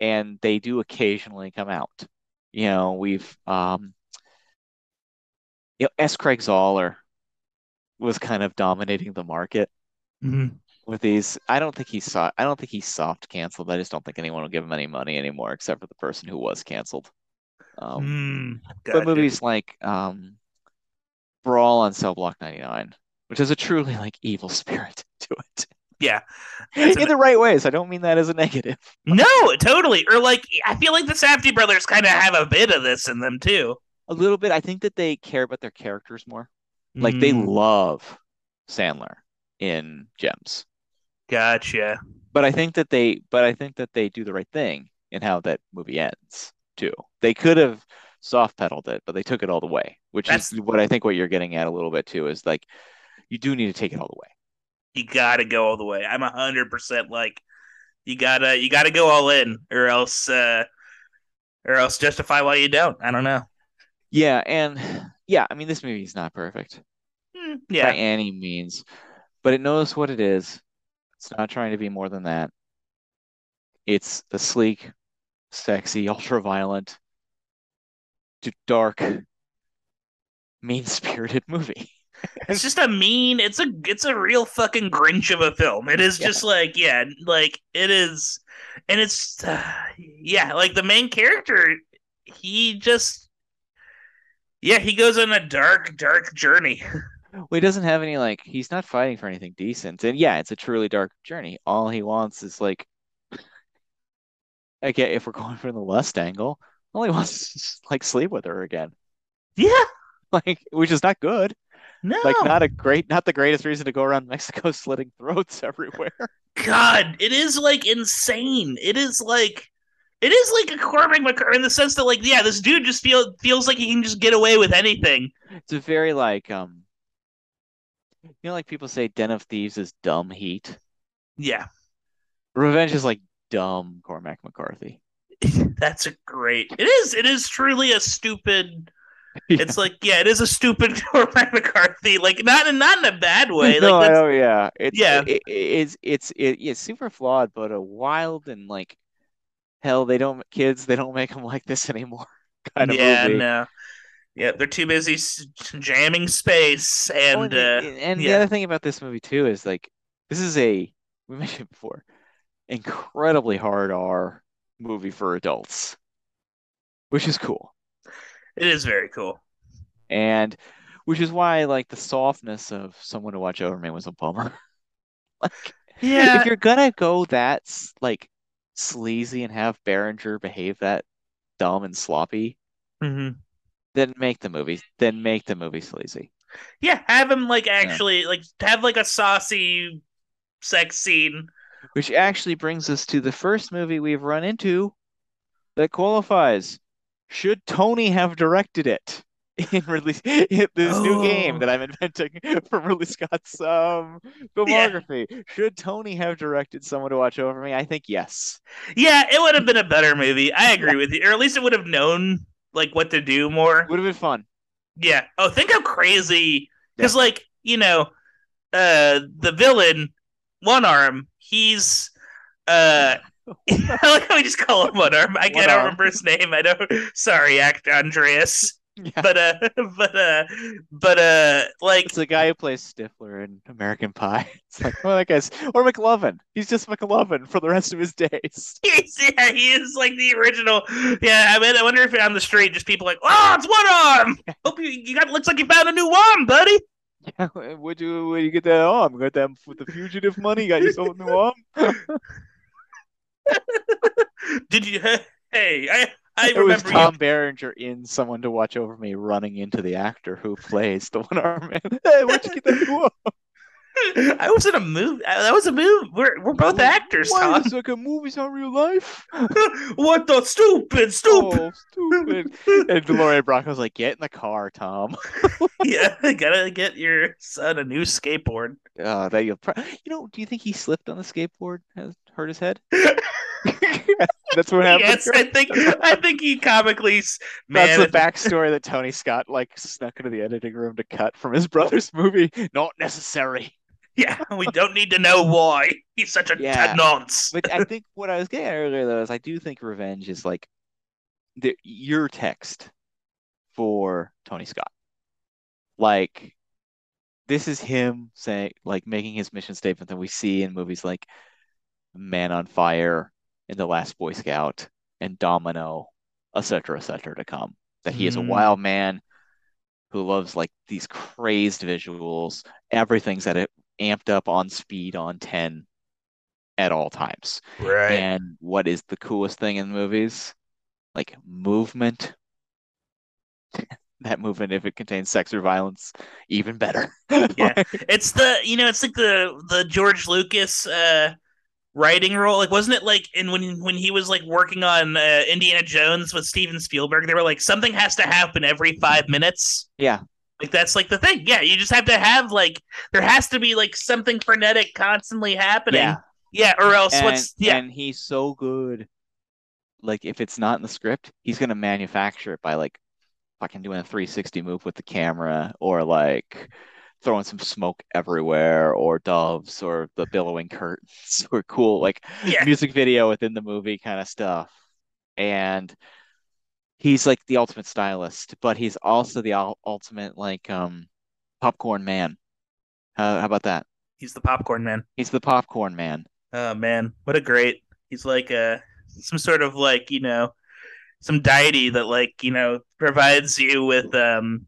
A: and they do occasionally come out. You know, we've um, you know, S. Craig Zahler was kind of dominating the market
B: Mhm.
A: with these. I don't think he saw. I don't think he's soft canceled. I just don't think anyone will give him any money anymore, except for the person who was canceled. Um,
B: Mm,
A: but movies like um, Brawl on Cell Block 99, which has a truly like evil spirit to it.
B: Yeah. That's
A: In
B: an-
A: the right ways. I don't mean that as a negative.
B: No, totally. Or like, I feel like the Safdie brothers kind of have a bit of this in them too.
A: A little bit. I think that they care about their characters more. Like they
B: Mm,
A: love Sandler in Gems.
B: gotcha.
A: But I think that they but I think that they do the right thing in how that movie ends too. They could have soft pedaled it, but they took it all the way, which
B: That's-
A: is what I think what you're getting at a little bit too is like you do need to take it all the way.
B: You gotta go all the way. I'm a hundred percent like, you gotta, you gotta go all in, or else, uh, or else justify why you don't. I don't know.
A: Yeah, and yeah, I mean this movie is not perfect
B: Yeah,
A: by any means, but it knows what it is. It's not trying to be more than that. It's a sleek, sexy, ultra-violent, d- dark, mean-spirited movie.
B: It's just a mean. It's a, it's a real fucking Grinch of a film. It is
A: Yeah.
B: just like, yeah, like it is, and it's, uh, yeah, like the main character, he just, yeah, he goes on a dark, dark journey.
A: Well, he doesn't have any like he's not fighting for anything decent. And yeah, it's a truly dark journey. All he wants is like okay, if we're going from the lust angle, all he wants is just, like sleep with her again.
B: Yeah,
A: Like which is not good.
B: No,
A: Like not a great not the greatest reason to go around Mexico slitting throats everywhere.
B: God, it is like insane. It is like it is like a Cormac McCarthy in the sense that like yeah, this dude just feel feels like he can just get away with anything.
A: It's a very like um you know like people say Den of Thieves is dumb heat.
B: Yeah,
A: Revenge is like dumb Cormac McCarthy.
B: that's a great. It is. It is truly a stupid. It's like yeah, it is a stupid Cormac McCarthy. Like not not in a bad way. Like
A: no, yeah. It's,
B: Yeah.
A: it, it- it's it's it, it's super flawed, but a wild and like hell, they don't kids, they don't make them like this anymore. Kind of
B: yeah,
A: movie.
B: no. Yeah, they're too busy jamming space
A: Oh,
B: and
A: and the,
B: uh,
A: and the other thing about this movie too is like this is a we mentioned it before, incredibly hard R movie for adults, which is cool.
B: It is very cool.
A: And which is why like the softness of someone to watch over me was a bummer. Like
B: Yeah,
A: if you're gonna go that like sleazy and have Berenger behave that dumb and sloppy,
B: hmm
A: then make the movie then make the movie sleazy.
B: yeah. Have him like actually like have like a saucy sex scene
A: Which actually brings us to the first movie we've run into that qualifies. Should Tony have directed it in Ridley in this new game
B: Oh.
A: that I'm inventing from Ridley Scott's um, filmography? Should Tony have directed Someone to Watch Over Me? I think yes.
B: Yeah, it would have been a better movie. I agree with you, or at least it would have known like what to do more.
A: Would have been fun.
B: Yeah. Oh, think how crazy because like you know, uh, the villain, One Arm, he's uh. I like how we just call him One Arm. I
A: One
B: can't
A: Arm.
B: remember his name. I don't. Sorry, actor Andreas.
A: Yeah.
B: But uh, but uh, but uh, like
A: It's the guy who plays Stifler in American Pie. It's like, oh, that guy's or McLovin. He's just McLovin for the rest of his days.
B: He's, yeah, he is like the original. Yeah, I mean, I wonder if on the street, just people like, oh, it's one arm. Hope you, you got looks like you found a new arm, buddy.
A: Yeah, would you would you get that arm? Got that with the fugitive money? Got yourself a new arm?
B: Did you? Hey, I I
A: It was
B: remember
A: Tom Berenger in Someone to Watch Over Me running into the actor who plays the one arm man. Hey, where'd you get that
B: you. I was in a movie. That was a movie. We're we're both actors,
A: Why
B: Tom.
A: is like a movie's not real life?
B: what the stupid, stupid.
A: Oh, stupid. And Lorraine Bracco's like, get in the car, Tom.
B: Yeah, gotta get your son a new skateboard.
A: Uh, that you'll pro- you know, do you think he slipped on the skateboard? Has hurt his head? That's what happened.
B: yes, I think I think he comically.
A: That's the backstory that Tony Scott like snuck into the editing room to cut from his brother's movie. Not necessary.
B: yeah, we don't need to know why he's such a
A: Yeah.
B: nonce.
A: But I think what I was getting at earlier though is I do think revenge is like the urtext for Tony Scott. Like this is him saying like making his mission statement that we see in movies like Man on Fire and The Last Boy Scout and Domino, etc., etc. to come. That he is a
B: Mm.
A: wild man who loves like these crazed visuals. Everything's at it amped up on speed on 10 at all times.
B: Right.
A: And what is the coolest thing in movies? Like movement. That movement, if it contains sex or violence, even better.
B: Yeah. It's the you know it's like the the George Lucas uh writing role like wasn't it like in when when he was like working on uh, Indiana Jones with Steven Spielberg they were like something has to happen every 5 minutes
A: yeah.
B: like that's like the thing yeah you just have to have like there has to be like something frenetic constantly happening
A: Yeah.
B: yeah or else
A: And,
B: what's yeah
A: and he's so good. Like if it's not in the script, he's gonna manufacture it by like fucking doing a 360 move with the camera or like throwing some smoke everywhere or doves or the billowing curtains or cool like
B: yeah
A: music video within the movie kind of stuff. And he's like the ultimate stylist, but he's also the ul- ultimate like um popcorn man. Uh, how about that?
B: he's the popcorn man
A: He's the popcorn man.
B: Oh man, what a great! He's like uh some sort of like you know some deity that like you know provides you with um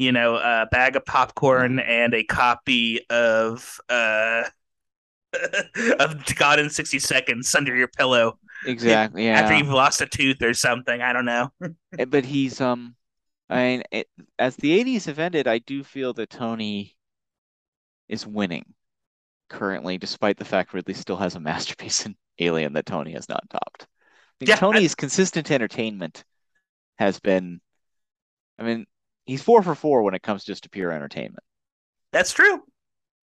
B: you know a bag of popcorn and a copy of uh of Gone in sixty seconds under your pillow
A: Exactly. Yeah.
B: after you've lost a tooth or something. I don't know.
A: Eh, But he's um I mean it, as the 80s have ended, I do feel that Tony is winning currently, despite the fact Ridley still has a masterpiece in Alien that Tony has not topped. I think
B: Yeah, I-
A: Tony's consistent entertainment has been I mean, he's four for four when it comes just to pure entertainment.
B: That's true.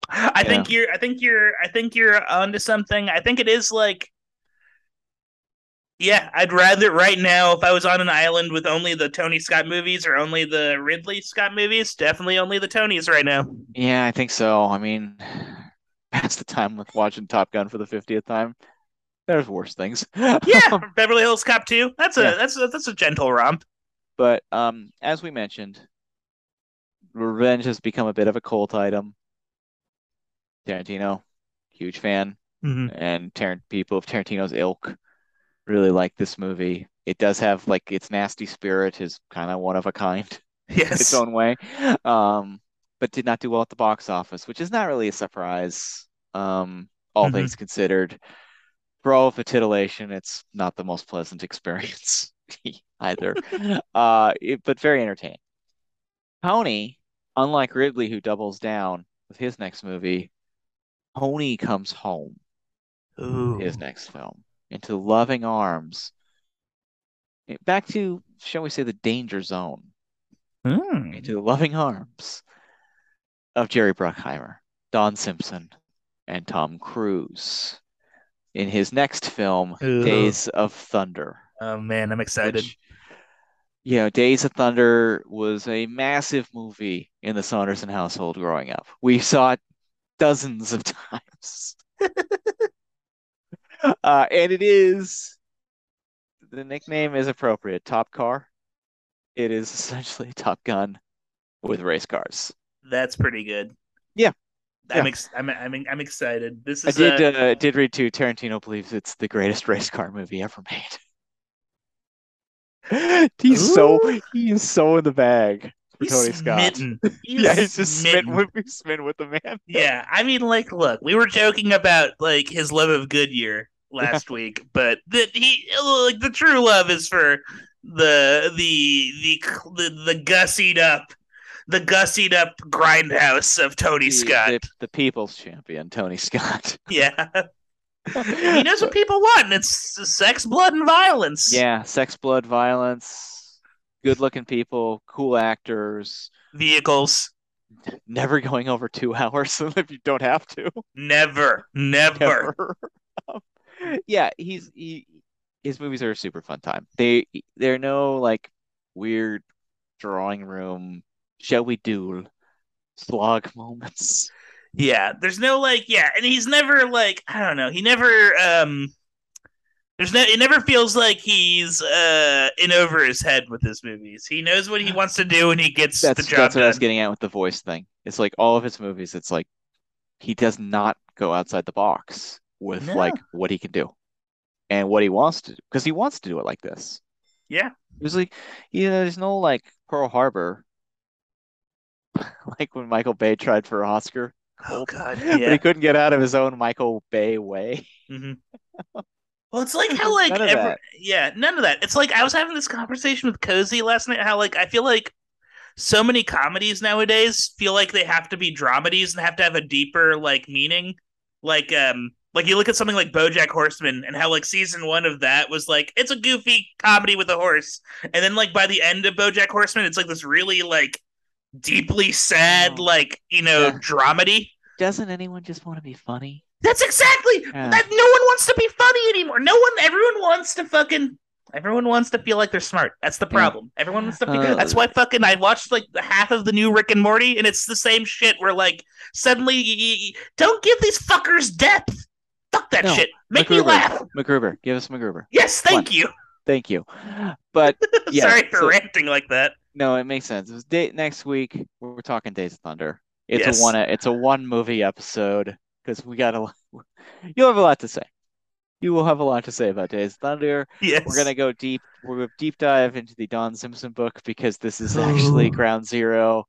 B: I
A: Yeah.
B: think you're. I think you're. I think you're onto something. I think it is like. Yeah, I'd rather right now if I was on an island with only the Tony Scott movies or only the Ridley Scott movies, definitely only the Tonys right now.
A: Yeah, I think so. I mean, past the time with watching Top Gun for the 50th time, there's worse things.
B: Yeah, Beverly Hills Cop 2. That's a
A: Yeah.
B: that's a, that's a gentle romp.
A: But um, as we mentioned, revenge has become a bit of a cult item. Tarantino, huge fan,
B: Mhm.
A: and Tar- people of Tarantino's ilk really like this movie. It does have like its nasty spirit is kind of one of a kind in its own way, um, but did not do well at the box office, which is not really a surprise. Um, all
B: Mhm.
A: things considered, for all of the titillation, it's not the most pleasant experience either. uh, it- but very entertaining. Tony, unlike Ridley, who doubles down with his next movie, Tony comes home.
B: Ooh.
A: his next film, into loving arms. Back to, shall we say, the danger zone,
B: Hmm.
A: into the loving arms of Jerry Bruckheimer, Don Simpson, and Tom Cruise in his next film,
B: Ooh.
A: Days of Thunder.
B: Oh man, I'm excited.
A: Which, you know, Days of Thunder was a massive movie in the Saunderson household growing up. We saw it dozens of times. uh, and it is the nickname is appropriate. Top Car. It is essentially Top Gun with race cars.
B: That's pretty good.
A: Yeah.
B: I'm
A: Yeah.
B: ex- I'm, I'm I'm excited. This is I
A: did
B: uh,
A: uh, did read too. Tarantino believes it's the greatest race car movie ever made. He's so
B: Ooh.
A: he is so in the bag for
B: he's
A: Tony Scott.
B: smitten. He's
A: yeah, he's just
B: smitten.
A: smitten with smitten with the man.
B: Yeah, I mean, like, look, we were joking about like his love of Goodyear last week, but that he like the true love is for the the the the, the gussied up, the gussied up grindhouse of Tony
A: The-
B: Scott.
A: the, the people's champion, Tony Scott.
B: Yeah, he knows what people want. and It's sex, blood, and violence.
A: Yeah, sex, blood, violence, good-looking people, cool actors,
B: vehicles.
A: never going over two hours if you don't have to.
B: Never, never.
A: Ever. Um, yeah, he's he his movies are a super fun time. They they're no like weird drawing room, shall we duel slog moments.
B: Yeah, there's no like, yeah, and he's never like, I don't know, he never, um, there's no, it never feels like he's uh in over his head with his movies. He knows what he wants to do, and he gets
A: That's
B: the job
A: that's what I was getting at with the voice thing. It's like all of his movies, it's like he does not go outside the box with
B: No.
A: like what he can do and what he wants to do because he wants to do it like this.
B: Yeah.
A: There's like you know, there's no like Pearl Harbor like when Michael Bay tried for Oscar.
B: Oh God,
A: But he couldn't get out of his own Michael Bay way.
B: hmm Well, it's like how like
A: None of
B: every, yeah, none of that. It's like I was having this conversation with Cozy last night. How like I feel like so many comedies nowadays feel like they have to be dramedies and have to have a deeper like meaning. Like um, like you look at something like BoJack Horseman and how like season one of that was like it's a goofy comedy with a horse, and then like by the end of BoJack Horseman, it's like this really like deeply sad
A: Oh.
B: like you know
A: Yeah.
B: dramedy.
A: Doesn't anyone just want to be funny?
B: That's exactly
A: Yeah.
B: that. No one wants to be funny anymore. No one. Everyone wants to fucking. Everyone wants to feel like they're smart. That's the
A: Yeah.
B: problem. Everyone wants to. Feel,
A: Uh,
B: that's why fucking I watched like the half of the new Rick and Morty, and it's the same shit. Where like suddenly, don't give these fuckers depth. Fuck that
A: No,
B: shit. Make me laugh.
A: MacGruber, give us MacGruber.
B: Yes, thank
A: Come
B: you.
A: Thank you. But Yeah,
B: Sorry for
A: so-
B: ranting like that.
A: No, it makes sense. It was day, next week. We're talking Days of Thunder. It's
B: Yes.
A: a one. It's a one movie episode because we got a. You'll have a lot to say. You will have a lot to say about Days of Thunder.
B: Yes,
A: We're gonna go deep. We're gonna deep dive into the Don Simpson book because this is actually ground zero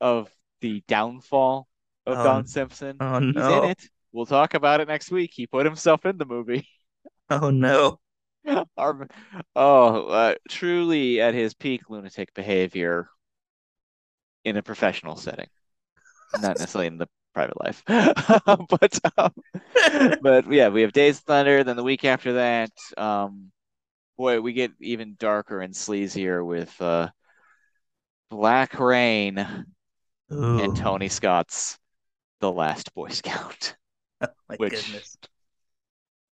A: of the downfall of
B: Oh,
A: Don Simpson.
B: Oh
A: He's
B: no.
A: in it. We'll talk about it next week. He put himself in the movie.
B: Oh no.
A: Our- oh, uh, truly at his peak lunatic behavior in a professional setting, not necessarily in the private life. but um, but yeah, we have Days of Thunder. Then the week after that, um, boy, we get even darker and sleazier with uh, Black Rain
B: Ooh,
A: and Tony Scott's The Last Boy Scout.
B: My
A: which-
B: goodness.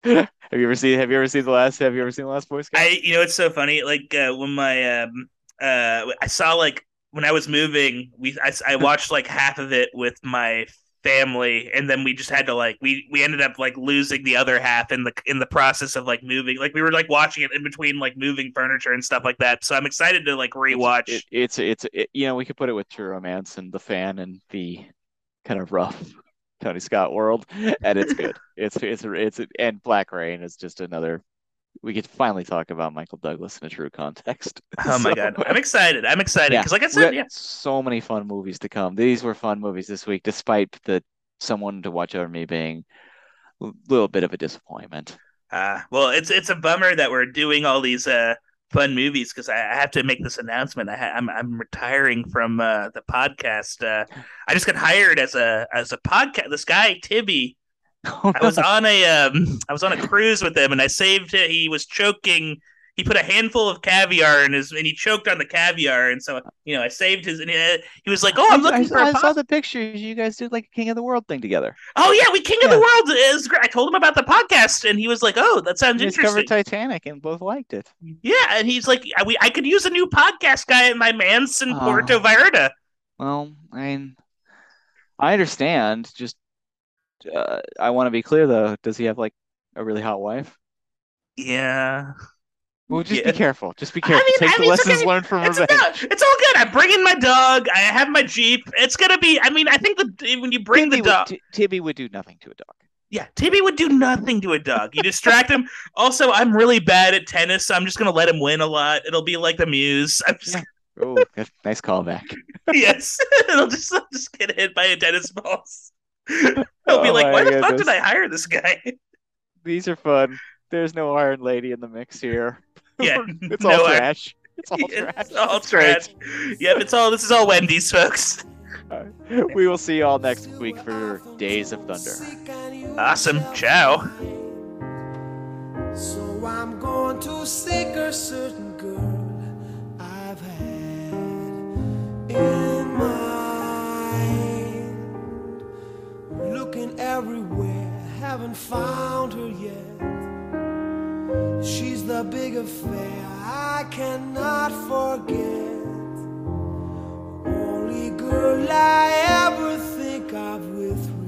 A: Have you ever seen? Have you ever seen the last? Have you ever seen the Last Boy Scout?
B: I you know it's so funny like uh, when my um uh I saw like when I was moving we I, I watched like half of it with my family and then we just had to like we we ended up like losing the other half in the in the process of like moving like we were like watching it in between like moving furniture and stuff like that so I'm excited to like rewatch
A: It, it's it's it, you know we could put it with True Romance and the fan and the kind of rough Tony Scott world, and it's good. it's it's it's and Black Rain is just another. We get to finally talk about Michael Douglas in a true context.
B: oh my god I'm excited I'm excited
A: Yeah,
B: because like I said yeah
A: so many fun movies to come. These were fun movies this week, despite the someone to watch over me being a little bit of a disappointment.
B: Uh, well, it's it's a bummer that we're doing all these uh, fun movies because I, I have to make this announcement. I ha- I'm I'm retiring from uh, the podcast. Uh, I just got hired as a as a podcast. This guy Tibby
A: Oh,
B: I was on a um, I was on a cruise with him, and I saved it. He was choking. He put a handful of caviar in his, and he choked on the caviar. And so, you know, I saved his. And he, he was like, "Oh, I'm looking
A: I,
B: for
A: I
B: a
A: saw the pictures. You guys did like a King of the World thing together.
B: Oh yeah, we King of the World is great. I told him about the podcast, and he was like, "Oh, that sounds
A: You guys covered. Titanic and both liked it.
B: Yeah, and he's like, I, we, I could use a new podcast guy at my manse in
A: Oh.
B: Puerto Vallarta.
A: Well, I mean, I understand. Just, uh, I want to be clear though. Does he have like a really hot wife?
B: Yeah,
A: Well, just
B: Yeah.
A: be careful. Just be careful.
B: I mean-
A: Take
B: I
A: the
B: mean, it's
A: lessons
B: okay.
A: learned from
B: it's,
A: revenge.
B: no, it's all good. I bring in my dog. I have my jeep. It's gonna be. I mean, I think the when you bring
A: Tibby
B: the dog,
A: would, Tibby would do nothing to a dog.
B: yeah, Tibby would do nothing to a dog. You distract him. Also, I'm really bad at tennis, so I'm just gonna let him win a lot. It'll be like the Muse. I'm just
A: Oh, nice callback.
B: yes, it'll just I'll just get hit by a tennis ball. He'll be
A: Oh
B: like, why the fuck did I hire this guy?
A: These are fun. There's no Iron Lady in the mix here.
B: Yeah,
A: it's
B: no
A: all
B: Iron-
A: trash. It's all trash.
B: It's all
A: It's great.
B: trash. Yep, it's all. This is all Wendy's, folks.
A: We will see you all next week for Days of Thunder.
B: Awesome. Ciao.
C: So I'm going to seek a certain girl I've had in mind. Looking everywhere, haven't found her yet. She's the big affair I cannot forget. Only girl I ever think of with.